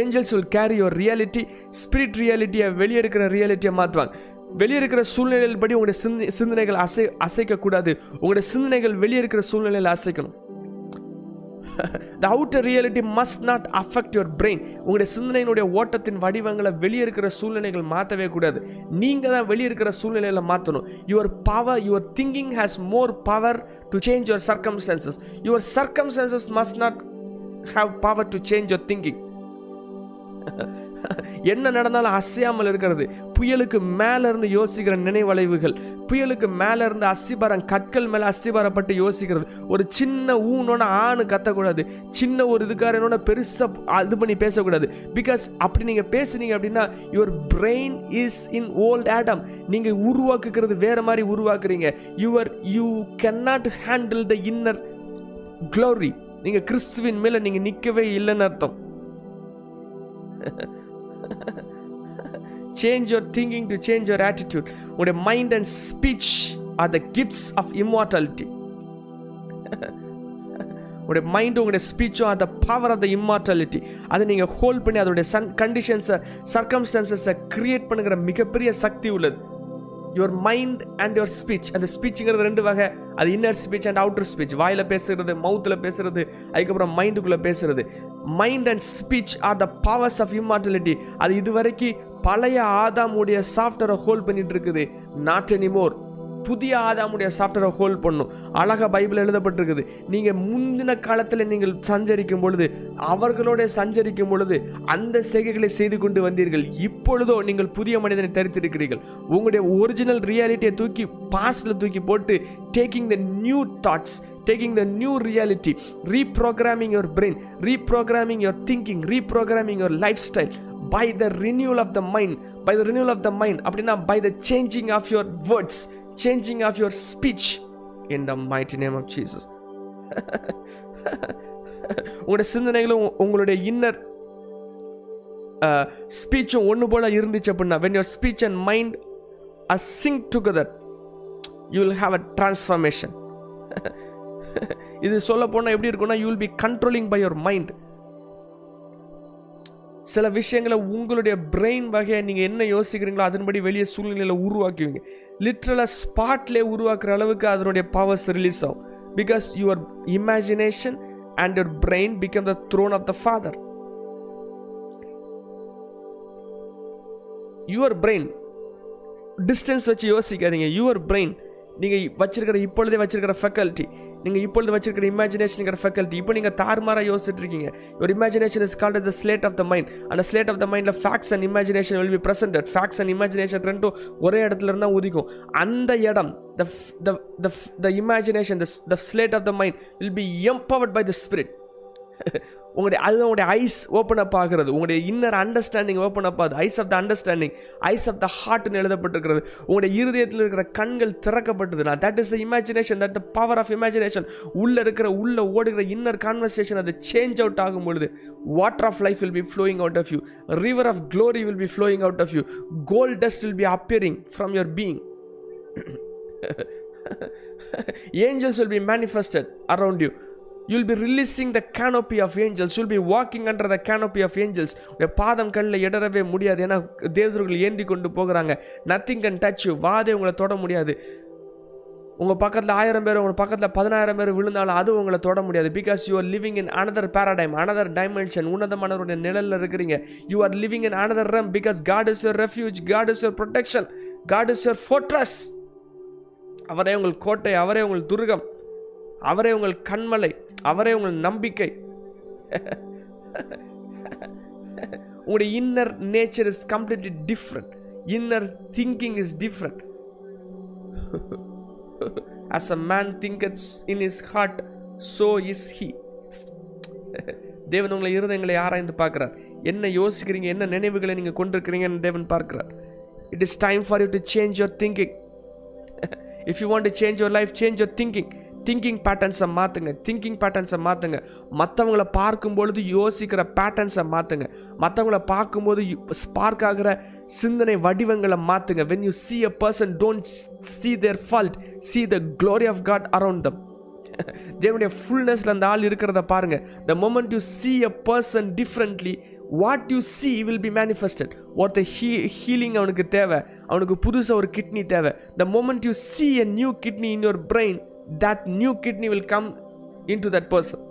angels will carry your reality spirit ரியாலிட்டியை வெளியே இருக்கிற ரியாலிட்டியை மாற்றுவாங்க. வெளியே இருக்கிற சூழ்நிலையில் படி உங்களுடைய சிந்தனை சிந்தனைகள் அசை அசைக்கக்கூடாது. உங்களுடைய சிந்தனைகள் வெளியே இருக்கிற சூழ்நிலையில் அசைக்கணும். The outer reality must not affect your brain உங்களுடைய சிந்தனையினுடைய ஓட்டத்தின் வடிவங்களை வெளியே இருக்கிற சூழ்நிலைகள் மாற்றவே கூடாது. நீங்கள் தான் வெளியே இருக்கிற சூழ்நிலையில் மாற்றணும். Your power your thinking has more power to change your circumstances your circumstances must not have power to change your thinking என்ன நடந்தாலும் அசையாமல் இருக்கிறது. புயலுக்கு மேலே இருந்து யோசிக்கிற நினைவளைவுகள் புயலுக்கு மேலே இருந்து அஸ்திபாரம் கற்கள் மேலே அஸ்திபாரப்பட்டு யோசிக்கிறது. ஒரு சின்ன ஊனோட ஆணு கத்தக்கூடாது. சின்ன ஒரு இதுக்காரனோட பெருசாக இது பண்ணி பேசக்கூடாது. பிகாஸ் அப்படி நீங்கள் பேசுனீங்க அப்படின்னா your brain is in old Adam நீங்கள் உருவாக்குகிறது வேறு மாதிரி உருவாக்குறீங்க. Your you cannot handle the inner glory நீங்கள் கிறிஸ்துவின் மேலே நீங்கள் நிற்கவே இல்லைன்னு அர்த்தம். Change your thinking to change your attitude உடைய mind and speech are the gifts of immortality உங்களுடைய மைண்டும் உங்களுடைய ஸ்பீச்சும் அந்த பவர் ஆஃப் த இம்மார்டாலிட்டி அதை நீங்கள் ஹோல்ட் பண்ணி அதோடைய சன் கண்டிஷன்ஸை சர்க்கம்ஸ்டான்சஸை கிரியேட் பண்ணுங்கிற மிகப்பெரிய சக்தி உள்ளது your mind and your speech அந்த ஸ்பீச்சுங்கிறது ரெண்டு வகை. அது inner speech and outer speech வாயில் பேசுறது மவுத்தில் பேசுறது அதுக்கப்புறம் மைண்டுக்குள்ளே பேசுறது. Mind and speech are the powers of immortality அது இதுவரைக்கும் பழைய ஆதாமுடைய சாஃப்ட்வேரை ஹோல்ட் பண்ணிட்டு இருக்குது. நாட் எனிமோர் புதிய ஆதாமுடைய சாஃப்ட்வேரை ஹோல்ட் பண்ணும். அழகாக பைபிள் எழுதப்பட்டிருக்குது. நீங்கள் முந்தின காலத்தில் நீங்கள் சஞ்சரிக்கும் பொழுது அவர்களோட சஞ்சரிக்கும் பொழுது அந்த செய்கைகளை செய்து கொண்டு வந்தீர்கள். இப்பொழுதோ நீங்கள் புதிய மனிதனை தரித்திருக்கிறீர்கள். உங்களுடைய ஒரிஜினல் ரியாலிட்டியை தூக்கி பாஸ்டில் தூக்கி போட்டு taking the new thoughts taking the new reality reprogramming your brain reprogramming your thinking reprogramming your lifestyle by the renewal of the mind by the renewal of the mind அப்படின்னா by the changing of your words changing of your speech in the mighty name of Jesus. உங்களுடைய சிந்தனைகளும் உங்களுடைய inner ஸ்பீச்சும் ஒன்று போல இருந்துச்சு அப்படின்னா when your speech and mind are sync together you will have a transformation இது சொல்ல போனால் எப்படி இருக்கும்னா you will be controlling by your mind சில விஷயங்களை உங்களுடைய பிரெயின் வகையை நீங்கள் என்ன யோசிக்கிறீங்களோ அதன்படி வெளியே சூழ்நிலையில் உருவாக்குவீங்க. லிட்ரலாக ஸ்பாட்லேயே உருவாக்குற அளவுக்கு அதனுடைய பவர்ஸ் ரிலீஸ் ஆகும். Because your imagination and your brain become the throne of the Father your brain distance வச்சு யோசிக்காதீங்க. யுவர் பிரெயின் நீங்கள் வச்சிருக்கிற இப்பொழுதே வச்சிருக்கிற ஃபெக்கல்ட்டி நீங்கள் இப்பொழுது வச்சிருக்கிற இமேஜினேஷனுங்கிற ஃபேக்கல்ட்டி இப்போ நீங்கள் தாறுமாறாக யோசிச்சுட்டு இருக்கீங்க ஒரு imagination is called the slate of the mind அந்த ஸ்லேட் ஆஃப் த மைண்டில் facts and imagination will be presented facts and imagination ரெண்டும் ஒரே இடத்துல இருந்தால் உதிக்கும். அந்த இடம் the the the imagination the slate of the mind will be empowered by the spirit உங்களுடைய அது உங்களுடைய ஐஸ் ஓப்பன் அப் ஆகிறது. உங்களுடைய இன்னர் அண்டர்ஸ்டாண்டிங் ஓப்பன் அப் ஆகுது. Eyes of the understanding eyes of the ஹார்ட்னு எழுதப்பட்டிருக்கிறது. உங்களுடைய இருதயத்தில் இருக்கிற கண்கள் திறக்கப்பட்டது. நான் that is the imagination that the power of imagination உள்ளே இருக்கிற உள்ளே ஓடுகிற இன்னர் கான்வர்சேஷன் அது சேஞ்ச் அவுட் ஆகும் பொழுது water of life will be flowing out of you river of glory will be flowing out of you gold dust will be appearing from your being angels will be manifested around you you'll be releasing the canopy of angels you'll be walking under the canopy of angels உடைய பாதம் கல்லில் இடரவே முடியாது. ஏன்னா தேவர்கள் ஏந்தி கொண்டு போகிறாங்க. Nothing can touch you வாதே உங்களை தொட முடியாது. உங்கள் பக்கத்தில் ஆயிரம் பேர் உங்கள் பக்கத்தில் பதினாயிரம் பேர் விழுந்தாலும் அது உங்களை தொட முடியாது. Because you are living in another paradigm another dimension உன்னதமானவருடைய நிழலில் இருக்கிறீங்க. You are living in another realm because God is your refuge God is your protection God is your fortress அவரே உங்கள் கோட்டை அவரே உங்கள் துர்கம் அவரே உங்கள் கண்மலை. அவரே உங்கள் நம்பிக்கை. உங்களுடைய inner nature is completely different inner thinking is different as a man thinketh in his heart so is he தேவன் உங்களை இருதயங்களை ஆராய்ந்து பார்க்குறார். என்ன யோசிக்கிறீங்க என்ன நினைவுகளை நீங்கள் கொண்டிருக்கிறீங்கன்னு தேவன் பார்க்குறார். It is time for you to change your thinking if you want to change your life change your thinking thinking பேட்டர்ன்ஸை மாற்றுங்க திங்கிங் பேட்டர்ன்ஸை மாற்றுங்க மற்றவங்கள பார்க்கும் பொழுது யோசிக்கிற பேட்டர்ன்ஸை மாற்றுங்க மற்றவங்கள பார்க்கும்போது ஸ்பார்க் ஆகிற சிந்தனை வடிவங்களை மாற்றுங்க when you see a person don't see their fault see the glory of God around them தேவனுடைய ஃபுல்னஸில் அந்த ஆள் இருக்கிறத பாருங்க. The moment you see a person differently what you see will be manifested ஒருத்த ஹீ ஹீலிங் அவனுக்கு தேவை. அவனுக்கு புதுசாக ஒரு கிட்னி தேவை. The moment you see a new kidney in your brain that new kidney will come into that person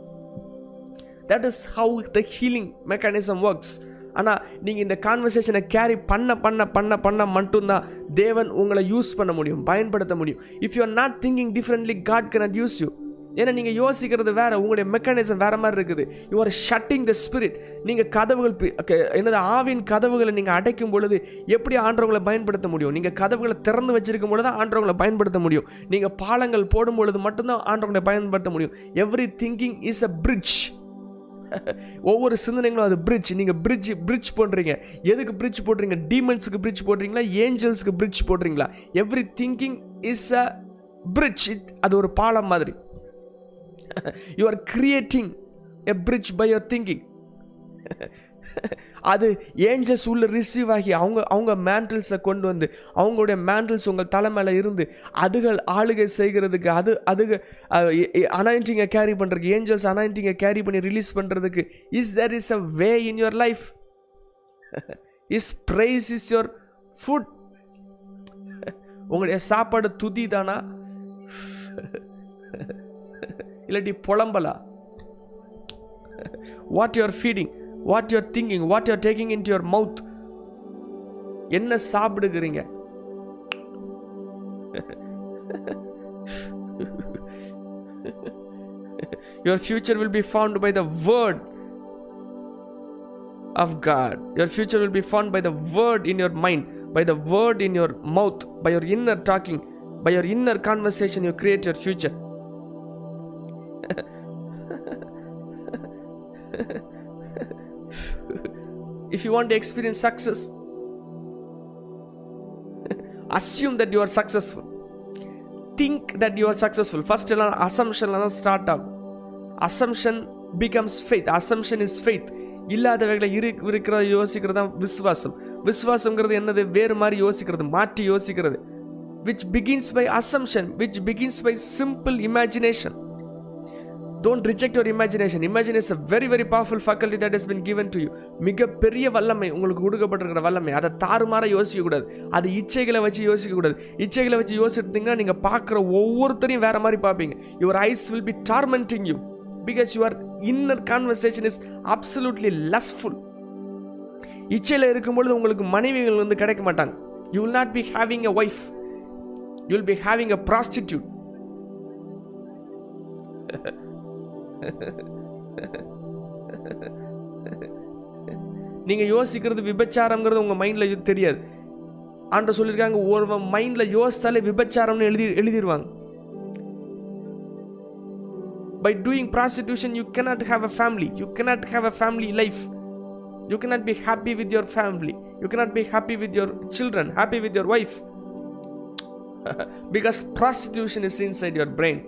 that is how the healing mechanism works ஆனால் நீங்கள் இந்த கான்வர்சேஷனை கேரி பண்ண பண்ண பண்ண பண்ண மட்டும்தான் தேவன் உங்களை யூஸ் பண்ண முடியும் பயன்படுத்த முடியும். If you are not thinking differently God cannot use you ஏன்னா நீங்கள் யோசிக்கிறது வேறு உங்களுடைய மெக்கானிசம் வேறு மாதிரி இருக்குது. யூஆர் ஷட்டிங் த ஸ்பிரிட் நீங்கள் கதவுகள் க- என்னது ஆவின் கதவுகளை நீங்கள் அடைக்கும் பொழுது எப்படி ஆண்டவங்களை பயன்படுத்த முடியும்? நீங்கள் கதவுகளை திறந்து வச்சிருக்கும் பொழுது தான் ஆண்டவங்களை பயன்படுத்த முடியும். நீங்கள் பாலங்கள் போடும் பொழுது மட்டும்தான் ஆண்டவங்களை பயன்படுத்த முடியும். Every thinking is a bridge ஒவ்வொரு சிந்தனைகளும் அது பிரிட்ஜ் நீங்கள் பிரிட்ஜ் பிரிட்ஜ் போடுறீங்க. எதுக்கு பிரிட்ஜ் போடுறீங்க? டீமன்ஸுக்கு பிரிட்ஜ் போடுறீங்களா? ஏஞ்சல்ஸுக்கு பிரிட்ஜ் போடுறீங்களா? Every thinking is a bridge அது ஒரு பாலம் மாதிரி. You are creating a bridge by your thinking அது ஏஞ்சல்ஸ் உள்ள ரிசீவ் ஆகி அவங்க அவங்க மேண்டில்ஸை கொண்டு வந்து அவங்களுடைய மேண்டில்ஸ் உங்கள் தலை மேலே இருந்து அதுகள் ஆளுகை செய்கிறதுக்கு அது அதுக அனாயிண்டிங்கை கேரி பண்ணுறதுக்கு ஏஞ்சல்ஸ் அனாயிண்டிங்கை கேரி பண்ணி ரிலீஸ் பண்ணுறதுக்கு is there is a way in your life is praise is your food உங்களுடைய சாப்பாடு துதி தானா? இல்லாட்டி புலம்பலா what you are feeding what you are thinking what you are taking in your mouth என்ன சாப்பிடுகிறீங்க your future will be found by the word of God. Your future will be found by the word in your mind, by the word in your mouth, by your inner talking, by your inner conversation. You create your future. if you want to experience success, assume that you are successful think that you are successful first எல்லாம் அசம்ஷனில் தான் start ஆகும். Assumption becomes faith assumption is faith இல்லாதவைகளை இரு இருக்கிறத யோசிக்கிறது தான் விசுவாசம். விசுவாசங்கிறது என்னது? வேறு மாதிரி யோசிக்கிறது மாற்றி யோசிக்கிறது. Which begins by assumption which begins by simple imagination don't reject your imagination imagination very very powerful faculty that is been given to you மிகப்பெரிய வல்லமை உங்களுக்கு கொடுக்கப்பட்டிருக்கிற வல்லமை. அதை தாறுமாற யோசிக்கக்கூடாது. அது இச்சைகளை வச்சு யோசிக்கக்கூடாது. இச்சைகளை வச்சு யோசிச்சிருந்தீங்கன்னா நீங்கள் பார்க்குற ஒவ்வொருத்தரையும் வேற மாதிரி பார்ப்பீங்க. Your eyes will be tormenting you because your inner conversation is absolutely lustful இச்சையில் இருக்கும்பொழுது உங்களுக்கு மனைவிகள் வந்து கிடைக்க மாட்டாங்க. You will not be having a wife you will be having a prostitute நீங்கள் யோசிக்கிறது விபச்சாரங்கிறது உங்கள் மைண்டில் தெரியாது ஆண்ட சொல்லியிருக்காங்க ஒரு மைண்டில் யோசித்தாலே விபச்சாரம்னு எழுதி எழுதிடுவாங்க by doing prostitution you cannot have a family you cannot have a family life you cannot be happy with your family you cannot be happy with your children happy with your wife because prostitution is inside your brain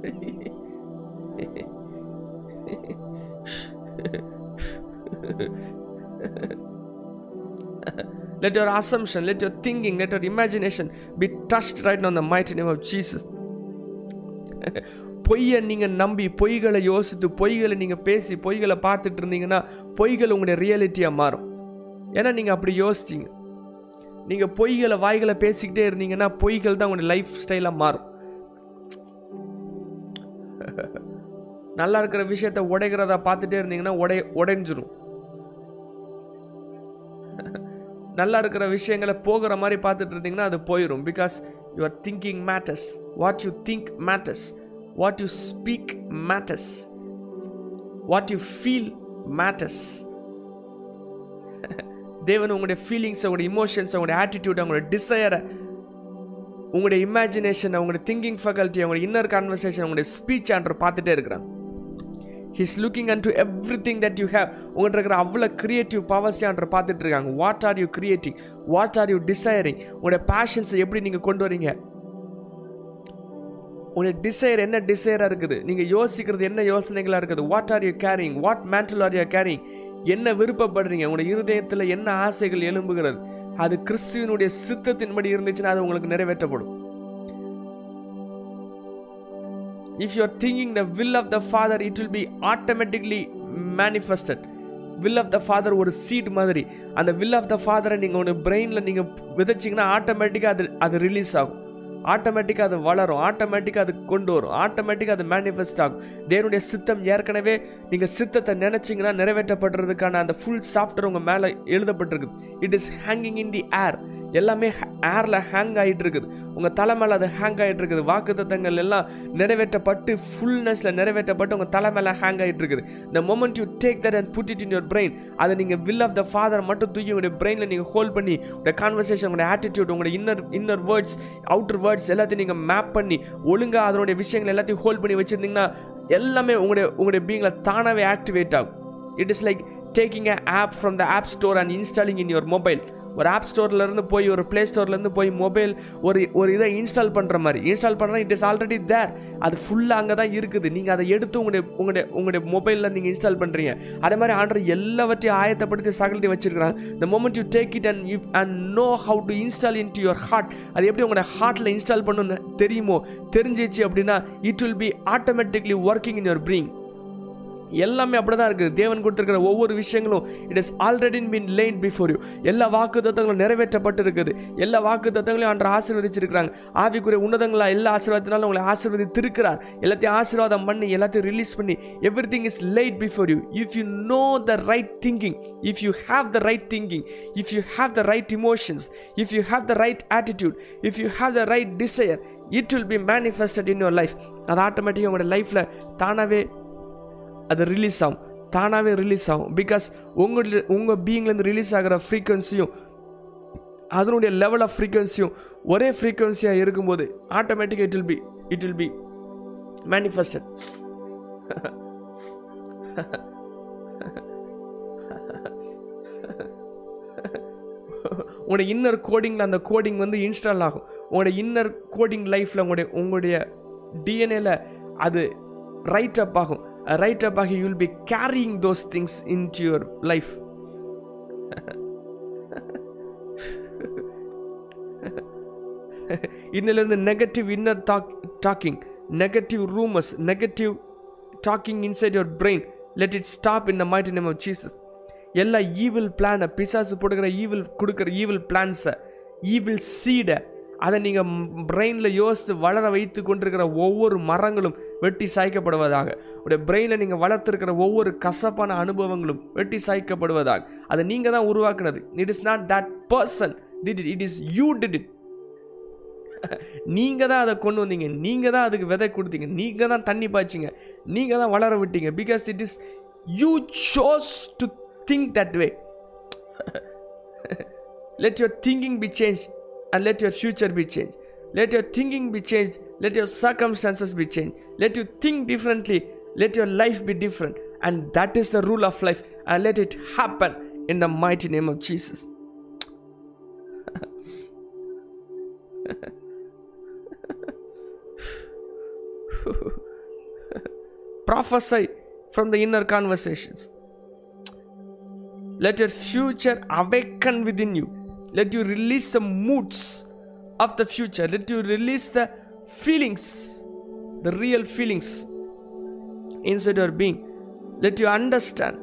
let your assumption let your thinking let your imagination be touched right now in the mighty name of jesus. பொய்யை நீங்கள் நம்பி பொய்களை யோசித்து பொய்களை நீங்கள் பேசி பொய்களை பார்த்துட்டு இருந்தீங்கன்னா பொய்கள் உங்களுடைய ரியாலிட்டியாக மாறும். ஏன்னா நீங்கள் அப்படி யோசிச்சிங்க. நீங்கள் பொய்களை வாய்களை பேசிக்கிட்டே இருந்தீங்கன்னா பொய்கள் தான் உங்களுடைய லைஃப் ஸ்டைலாக மாறும். நல்லா இருக்கிற விஷயத்த உடைக்கிறத பார்த்துட்டே இருந்தீங்கன்னா உடை உடைஞ்சிரும். நல்லா இருக்கிற விஷயங்களை போகிற மாதிரி பார்த்துட்டு இருந்தீங்கன்னா அது போயிடும் because your thinking matters what you think matters what you speak matters what you feel matters தேவன் உங்களுடைய ஃபீலிங்ஸ் உங்களுடைய இமோஷன்ஸ் உங்களுடைய ஆட்டிடியூட் உங்களுடைய டிசையரை உங்களுடைய இமேஜினேஷன் உங்களுடைய திங்கிங் ஃபெக்கல்ட்டி அவங்களுடைய இன்னர் கான்வர்சேஷன் உங்களுடைய ஸ்பீச் ஆண்டர் பார்த்துட்டே இருக்கிறாங்க he's looking and to everything that you have உங்கள்கிட்ட இருக்கிற அவ்வளோ கிரியேட்டிவ் பவர்ஸ் ஆண்டர் பார்த்துட்டு இருக்காங்க. What are you creating what are you desiring உங்களுடைய பேஷன்ஸை எப்படி நீங்கள் கொண்டு வரீங்க? உங்களுடைய டிசைர் என்ன டிசைராக இருக்குது? நீங்கள் யோசிக்கிறது என்ன யோசனைகளாக இருக்குது? What are you carrying what mental are you carrying என்ன விருப்பப்படுறீங்க? உங்களுடைய இருதயத்தில் என்ன ஆசைகள் எழும்புகிறது? அது கிறிஸ்துவனுடைய சித்தத்தின்படி இருந்துச்சுன்னா அது உங்களுக்கு நிறைவேற்றப்படும். If you are thinking the will of the father it will be automatically manifested will of the father ஒரு சீட் மாதிரி. அந்த வில் ஆஃப் த ஃபாதரை நீங்கள் உங்கள் பிரெயினில் நீங்கள் விதைச்சிங்கன்னா ஆட்டோமேட்டிக்காக அது அது ரிலீஸ் ஆகும். ஆட்டோமேட்டிக்காக அது வளரும். ஆட்டோமேட்டிக்காக அது கொண்டு வரும். ஆட்டோமேட்டிக்காக அது மேனிஃபெஸ்ட் ஆகும். தேவனுடைய சித்தம் ஏற்கனவே நீங்கள் சித்தத்தை நினச்சிங்கன்னா நிறைவேற்றப்படுறதுக்கான அந்த ஃபுல் சாஃப்ட்வேர் உங்கள் மேலே எழுதப்பட்டிருக்குது. It is hanging in the air எல்லாமே ஏரில் ஹேங் ஆகிட்டு இருக்குது உங்கள் தலை மேலே அது ஹேங் ஆகிட்டு இருக்குது வாக்குத்தத்தங்கள் எல்லாம் நிறைவேற்றப்பட்டு ஃபுல்னஸில் நிறைவேற்றப்பட்டு உங்கள் தலை மேலே ஹேங் ஆகிட்டு இருக்குது இந்த moment you take that and put it in your brain அதை நீங்கள் வில் ஆஃப் த ஃபாதர் மட்டும் தூக்கி உங்களுடைய பிரெயினில் நீங்கள் ஹோல்ட் பண்ணி உங்களுடைய கான்வர்சேஷன் உங்களுடைய ஆட்டிடியூட் உங்களுடைய inner inner words outer words எல்லாத்தையும் நீங்கள் மேப் பண்ணி ஒழுங்காக அதனுடைய விஷயங்கள் எல்லாத்தையும் ஹோல்ட் பண்ணி வச்சுருந்தீங்கன்னா எல்லாமே உங்களுடைய உங்களுடைய பீங்கில் தானாகவே ஆக்டிவேட் ஆகும். It is like taking a app from the app store and installing in your mobile ஒரு ஆப் ஸ்டோர்லேருந்து போய் ஒரு ப்ளே ஸ்டோர்லேருந்து போய் மொபைல் ஒரு ஒரு இதை இன்ஸ்டால் பண்ணுற மாதிரி. இன்ஸ்டால் பண்ணுறா இட் இஸ் ஆல்ரெடி தேர் அது ஃபுல்லாக அங்கே தான் இருக்குது. நீங்கள் அதை எடுத்து உங்களுடைய உங்களுடைய உங்களுடைய மொபைலில் நீங்கள் இன்ஸ்டால் பண்ணுறீங்க அதே மாதிரி ஆண்டர் எல்லாவற்றையும் ஆயத்தப்படுத்தி சகலத்தை வச்சிருக்கிறாங்க moment you take it and you and know how to install into your heart அது எப்படி உங்களோட ஹார்ட்டில் இன்ஸ்டால் பண்ணணும்னு தெரியுமோ தெரிஞ்சிச்சு அப்படின்னா it will be automatically working in your brain எல்லாமே அப்படி தான் இருக்குது. தேவன் கொடுத்துருக்கிற ஒவ்வொரு விஷயங்களும் it is already been laid before you எல்லா வாக்கு தத்தங்களும் நிறைவேற்றப்பட்டு இருக்குது எல்லா வாக்கு தத்தங்களையும் அன்று ஆசீர்வதிச்சிருக்கிறாங்க. ஆவிக்குரிய உன்னதங்களா எல்லா ஆசீர்வாதத்தினாலும் உங்களை ஆசீர்வதித்திருக்கிறார். எல்லாத்தையும் ஆசீர்வாதம் பண்ணி எல்லாத்தையும் ரிலீஸ் பண்ணி every thing is light before you if you know the right thinking if you have the right thinking if you have the right emotions if you have the right attitude if you have the right desire it will be manifested in your life அது ஆட்டோமேட்டிக்காக உங்களோட லைஃப்பில் தானாகவே அது release ஆகும். தானாகவே release ஆகும். Because உங்கள் உங்கள் பீயிங்லேருந்து ரிலீஸ் ஆகிற ஃப்ரீக்குவன்சியும் அதனுடைய லெவல் ஆஃப் ஃப்ரீக்குவன்சியும் ஒரே ஃப்ரீக்குவன்சியாக இருக்கும்போது ஆட்டோமேட்டிக்காக it will be it will be manifested உங்களுடைய இன்னர் கோடிங்கில் அந்த கோடிங் வந்து இன்ஸ்டால் ஆகும். உங்களுடைய இன்னர் கோடிங் லைஃப்பில் உங்களுடைய உங்களுடைய டிஎன்ஏல அது ரைட் அப் ஆகும். ரைட் அப் ஆகி you'll be carrying those things into your life இன்னிலிருந்து negative inner talk talking negative rumours negative talking inside your brain let it stop in the mighty name of Jesus எல்லா evil பிளானை பிசாசு போடுகிற evil கொடுக்குற evil பிளான்ஸை evil சீடை அதை நீங்கள் பிரெயினில் யோசித்து வளர வைத்து கொண்டிருக்கிற ஒவ்வொரு மரங்களும் வெட்டி சாய்க்கப்படுவதாக. உடைய பிரெயினில் நீங்கள் வளர்த்துருக்கிற ஒவ்வொரு கசப்பான அனுபவங்களும் வெட்டி சாய்க்கப்படுவதாக. அதை நீங்கள் தான் உருவாக்குனது. It is not that person did it it is you did it நீங்கள் தான் அதை கொண்டு வந்தீங்க. நீங்கள் தான் அதுக்கு விதை கொடுத்தீங்க. நீங்கள் தான் தண்ணி பாய்ச்சிங்க. நீங்கள் தான் வளர விட்டீங்க. Because it is you chose to think that way let your thinking be change and let your future be change let your thinking be change Let your circumstances be changed. Let you think differently. Let your life be different. And that is the rule of life. And let it happen in the mighty name of Jesus. Prophesy from the inner conversations. Let your future awaken within you. Let you release the moods of the future. Let you release the feelings, the real feelings inside your being. Let you understand.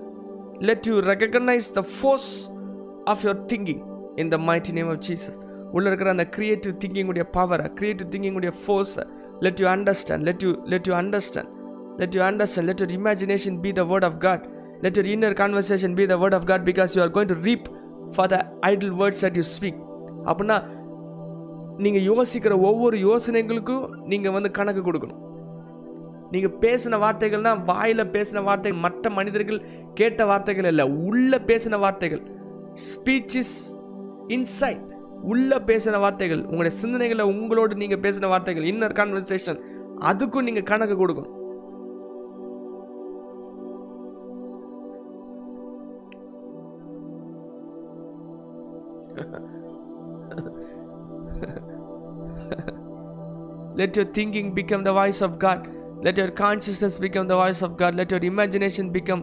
Let you recognize the force of your thinking in the mighty name of Jesus. உள்ள இருக்கிற அந்த creative thinking உடைய பவரை creative thinking உடைய ஃபோர்ஸை let you understand let you let you understand let you understand let your imagination be the word of god let your inner conversation be the word of god because you are going to reap for the idle words that you speak அப்படின்னா நீங்கள் யோசிக்கிற ஒவ்வொரு யோசனைகளுக்கும் நீங்கள் வந்து கணக்கு கொடுக்கணும். நீங்கள் பேசின வார்த்தைகள்னா வாயில் பேசின வார்த்தைகள் மற்ற மனிதர்கள் கேட்ட வார்த்தைகள் இல்லை. உள்ளே பேசின வார்த்தைகள் ஸ்பீச் இஸ் இன்சைட் உள்ளே பேசின வார்த்தைகள் உங்களுடைய சிந்தனைகளை உங்களோடு நீங்கள் பேசின வார்த்தைகள் இன்னர் கான்வர்சேஷன் அதுக்கும் நீங்கள் கணக்கு கொடுக்கணும். Let your thinking become the voice of God. Let your consciousness become the voice of God. Let your imagination become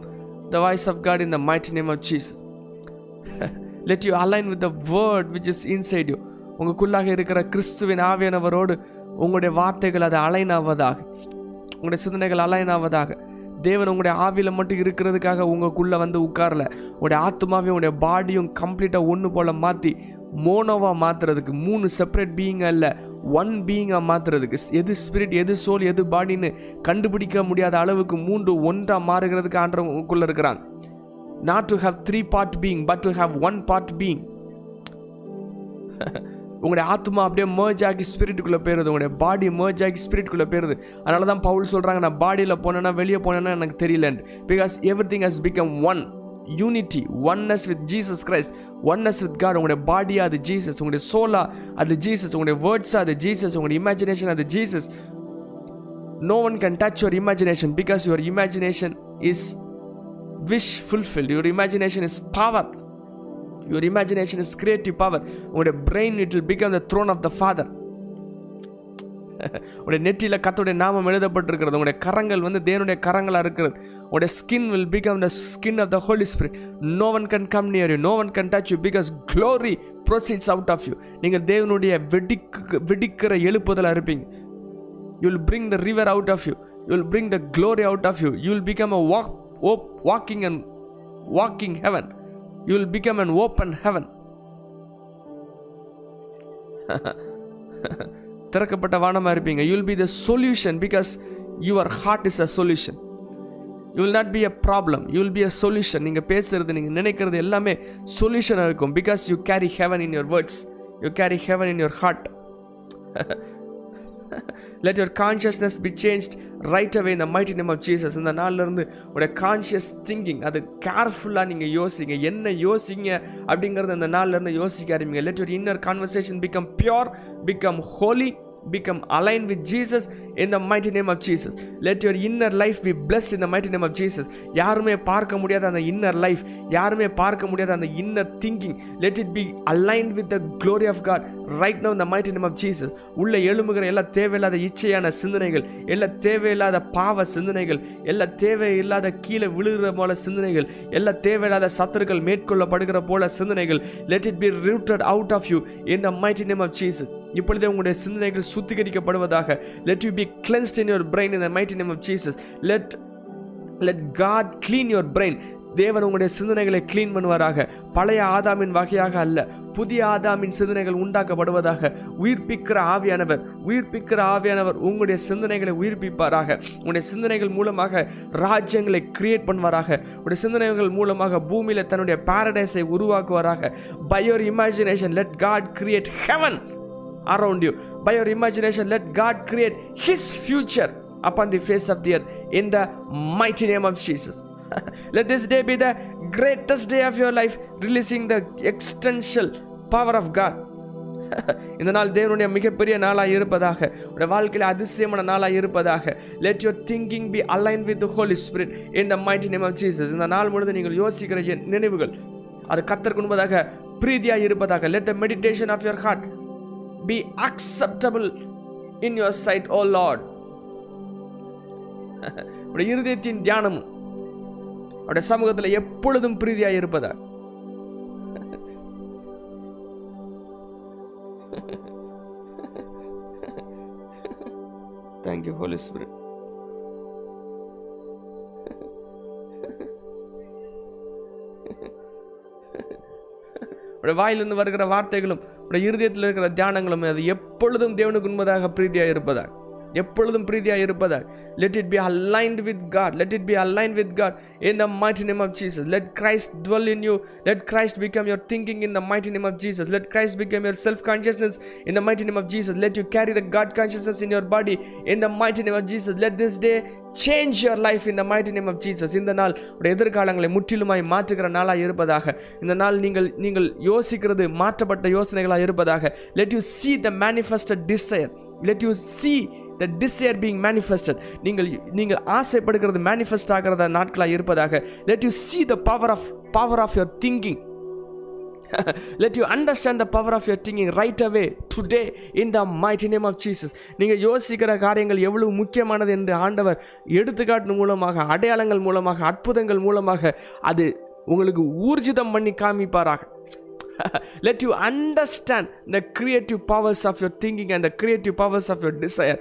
the voice of God in the mighty name of Jesus. Let you align with the word which is inside you. உங்களுக்குள்ளாக இருக்கிற கிறிஸ்துவின் ஆவியானவரோடு உங்களுடைய வார்த்தைகள் அது align ஆவதாக உங்களுடைய சிந்தனைகள் align ஆவதாக தேவன் உங்களுடைய ஆவியில் மட்டும் இருக்கிறதுக்காக உங்களுக்குள்ளே வந்து உட்காரல உங்களுடைய ஆத்மாவையும் உங்களுடைய பாடியும் கம்ப்ளீட்டாக ஒன்று போல் மாற்றி மோனோவாக மாற்றுறதுக்கு மூணு செப்பரேட் பீயிங்காக இல்லை ஒன் பீயிங்காக மாற்றுறதுக்கு எது ஸ்பிரிட் எது சோல் எது பாடின்னு கண்டுபிடிக்க முடியாத அளவுக்கு மூன்று ஒன்றாக மாறுகிறதுக்கு ஆண்டவங்களுக்குள்ளே இருக்கிறாங்க not to have three part being but to have one part being உங்களுடைய ஆத்மா அப்படியே merge ஆகி ஸ்பிரிட்டுக்குள்ளே போயிருது. உங்களுடைய பாடி merge ஆகி ஸ்பிரிட்டுக்குள்ளே போயிருது. அதனால தான் பவுல் சொல்கிறாங்க நான் பாடியில் போனேன்னா வெளியே போனேன்னா எனக்கு தெரியலன்ட்டு because every thing has become one unity oneness with Jesus Christ oneness with God உங்களுடைய பாடியாக அது ஜீசஸ் உங்களுடைய சோலா அது ஜீசஸ் உங்களுடைய வேர்ட்ஸாக அது ஜீசஸ் உங்களுடைய இமேஜினேஷன் அது Jesus no one can touch your imagination because your imagination is wish fulfil your imagination is power your imagination is creative power உங்களுடைய brain it will become the throne of the father உடைய நெற்றியில் கத்துடைய நாமம் எழுதப்பட்டிருக்கிறது. உங்களுடைய கரங்கள் வந்து தேவனுடைய கரங்களாக இருக்கிறது. உடைய skin will become the skin of the Holy Spirit no one can come near you no one can touch you because glory proceeds out of you நீங்கள் தேவனுடைய வெடிக்கு வெடிக்கிற எழுப்புதலாக இருப்பீங்க. You will bring the river out of you you will bring the glory out of you you will become a walk of walking and walking heaven you will become an open heaven திறக்கப்பட்ட வானமாக இருப்பீங்க. You will be the solution because your heart is a solution you will not be a problem you will be a solution நீங்கள் பேசுறது நீங்கள் நினைக்கிறது எல்லாமே சொல்யூஷனாக இருக்கும். Because you carry heaven in your words you carry heaven in your heart let your consciousness be change right away இந்த mighty name of Jesus இந்த நாள்லேருந்து உடைய கான்ஷியஸ் திங்கிங் அது கேர்ஃபுல்லாக நீங்கள் யோசிங்க. என்ன யோசிங்க அப்படிங்கிறத இந்த நாள்லேருந்து யோசிக்க ஆரம்பிங்க let your inner conversation become pure become holy become aligned with Jesus in the mighty name of Jesus. Let your inner life be blessed in the mighty name of Jesus. யாருமே பார்க்க முடியாத அந்த இன்னர் லைஃப் யாருமே பார்க்க முடியாத அந்த inner thinking let it be aligned with the glory of God right now இந்த mighty name of Jesus உள்ள எழும்புகிற எல்லா தேவையில்லாத இச்சையான சிந்தனைகள் எல்லா தேவையில்லாத பாவ சிந்தனைகள் எல்லா தேவையில்லாத கீழே விழுகிற போல சிந்தனைகள் எல்லா தேவையில்லாத சத்துருக்கள் மேற்கொள்ளப்படுகிற போல சிந்தனைகள் let it be rooted out of you in the mighty name of Jesus இப்பொழுதே உங்களுடைய சிந்தனைகள் சுத்திகரிக்கப்படுவதாக. Let you be cleansed in your brain in the mighty name of Jesus let let God clean your brain தேவன் உங்களுடைய சிந்தனைகளை clean பண்ணுவாராக. பழைய ஆதாமின் வகையாக அல்ல புதிய ஆதாமின் சிந்தனைகள் உண்டாக்கப்படுவதாக. உயிர்ப்பிக்கிற ஆவியானவர் உயிர்ப்பிக்கிற ஆவியானவர் உங்களுடைய சிந்தனைகளை உயிர்ப்பிப்பாராக. உங்களுடைய சிந்தனைகள் மூலமாக ராஜ்யங்களை கிரியேட் பண்ணுவாராக. உங்களுடைய சிந்தனைகள் மூலமாக பூமியில் தன்னுடைய பாரடைஸை உருவாக்குவாராக. By your imagination let God create heaven around you. By your imagination, let God create His future upon the face of the earth in the mighty name of Jesus. let this day be the greatest day of your life, releasing the extensional power of God. இந்த நாள் தேவனுடைய மிகப்பெரிய நாளாக இருப்பதாக உடைய வாழ்க்கையில் அதிசயமான நாளாக இருப்பதாக let your thinking be align with Holy Spirit in the mighty name of Jesus இந்த நாள் முழுது நீங்கள் யோசிக்கிற என் நினைவுகள் அது கத்தருக்கு முன்பதாக பிரீதியாக இருப்பதாக let the meditation of your heart be acceptable in your sight, O Lord. உடைய இருதயத்தின் தியானமும் அவருடைய சமூகத்தில் எப்பொழுதும் பிரீதியாக இருப்பதா தேங்க்யூ ஹோலி ஸ்பிரிட் உடைய வாயிலிருந்து வருகிற வார்த்தைகளும் உடைய இருதயத்தில் இருக்கிற தியானங்களும் அது எப்பொழுதும் தேவனுக்கு உண்மதாக பிரீதியாக இருப்பதாக எப்பொழுதும் பிரீதியாக இருப்பதாய் let it be aligned with God let it be aligned with God in the mighty name of Jesus let Christ dwell in you let Christ become your thinking in the mighty name of Jesus let Christ become your self consciousness in the mighty name of Jesus let you carry the God consciousness in your body in the mighty name of Jesus let this day change your life இந்த mighty name of Jesus இந்த நாள் உடைய எதிர்காலங்களை முற்றிலுமாய் மாற்றுகிற நாளாக இருப்பதாக இந்த நாள் நீங்கள் நீங்கள் யோசிக்கிறது மாற்றப்பட்ட யோசனைகளாக இருப்பதாக let you see the manifested desire let you see the desire being manifested நீங்கள் நீங்கள் ஆசைப்படுகிறது மேனிஃபெஸ்ட் ஆகிறத நாட்களாக இருப்பதாக let you see the power of power of your thinking let you understand the power of your thinking right away today in the mighty name of Jesus நீங்கள் யோசிக்கிற காரியங்கள் எவ்வளவு முக்கியமானது என்று ஆண்டவர் எடுத்துக்காட்டு மூலமாக அடையாளங்கள் மூலமாக அற்புதங்கள் மூலமாக அது உங்களுக்கு ஊர்ஜிதம் பண்ணி காமிப்பாராக let you understand the creative powers of your thinking and the creative powers of your desire.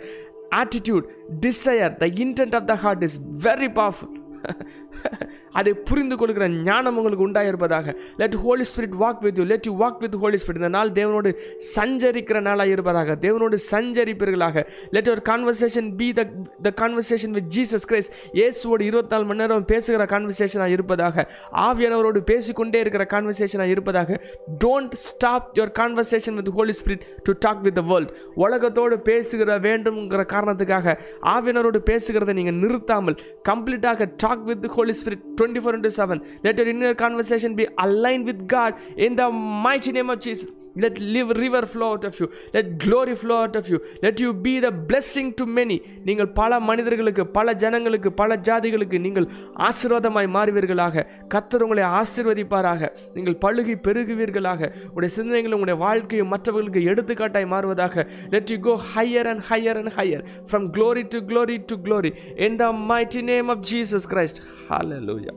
Attitude desire the intent of the heart is very powerful அதை புரிந்து கொள்கிற ஞானம் உங்களுக்கு உண்டாயிருப்பதாக. Let Holy Spirit walk with you let you walk with Holy Spirit இந்த நாள் தேவனோடு சஞ்சரிக்கிற நாளாக இருப்பதாக. தேவனோடு சஞ்சரிப்பீர்களாக. Let your conversation be the the conversation with Jesus Christ இயேசுவோடு இருபத்தி நாலு மணி நேரம் பேசுகிற கான்வர்சேஷனாக இருப்பதாக. ஆவியானவரோடு பேசிக்கொண்டே இருக்கிற கான்வர்சேஷனாக இருப்பதாக. Don't stop your conversation with Holy Spirit to talk with the world உலகத்தோடு பேசுகிற வேண்டும்ங்கிற காரணத்துக்காக ஆவியானவரோடு பேசுகிறத நீங்கள் நிறுத்தாமல் கம்ப்ளீட்டாக talk with Holy Spirit 24 into 7. Let your inner conversation be aligned with God in the mighty name of Jesus. Let river flow out of you. Let glory flow out of you. Let you be the blessing to many. நீங்கள் பல மனிதர்களுக்கு பல ஜனங்களுக்கு பல ஜாதிகளுக்கு நீங்கள் ஆசீர்வாதமாய் மாறுவீர்களாக கத்தர் உங்களை ஆசீர்வதிப்பாராக நீங்கள் பழுகி பெருகுவீர்களாக உடைய சிந்தனைகளும் உடைய வாழ்க்கையும் மற்றவர்களுக்கு எடுத்துக்காட்டாய் மாறுவதாக let you go higher and higher and higher from glory to glory to glory in the mighty name of Jesus Christ ஹalleluya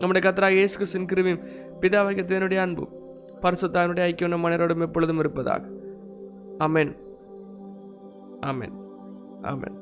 നമ്മുടെ கத்தராக இயேசு கிறிஸ்துவின் கிருபையும் பிதாவாகிய தேவனுடைய அன்பும் பரிசுத்தாவினுடைய ஐக்கியம் நம் மனிதரோடும் எப்பொழுதும் இருப்பதாக ஆமென் ஆமென் ஆமென்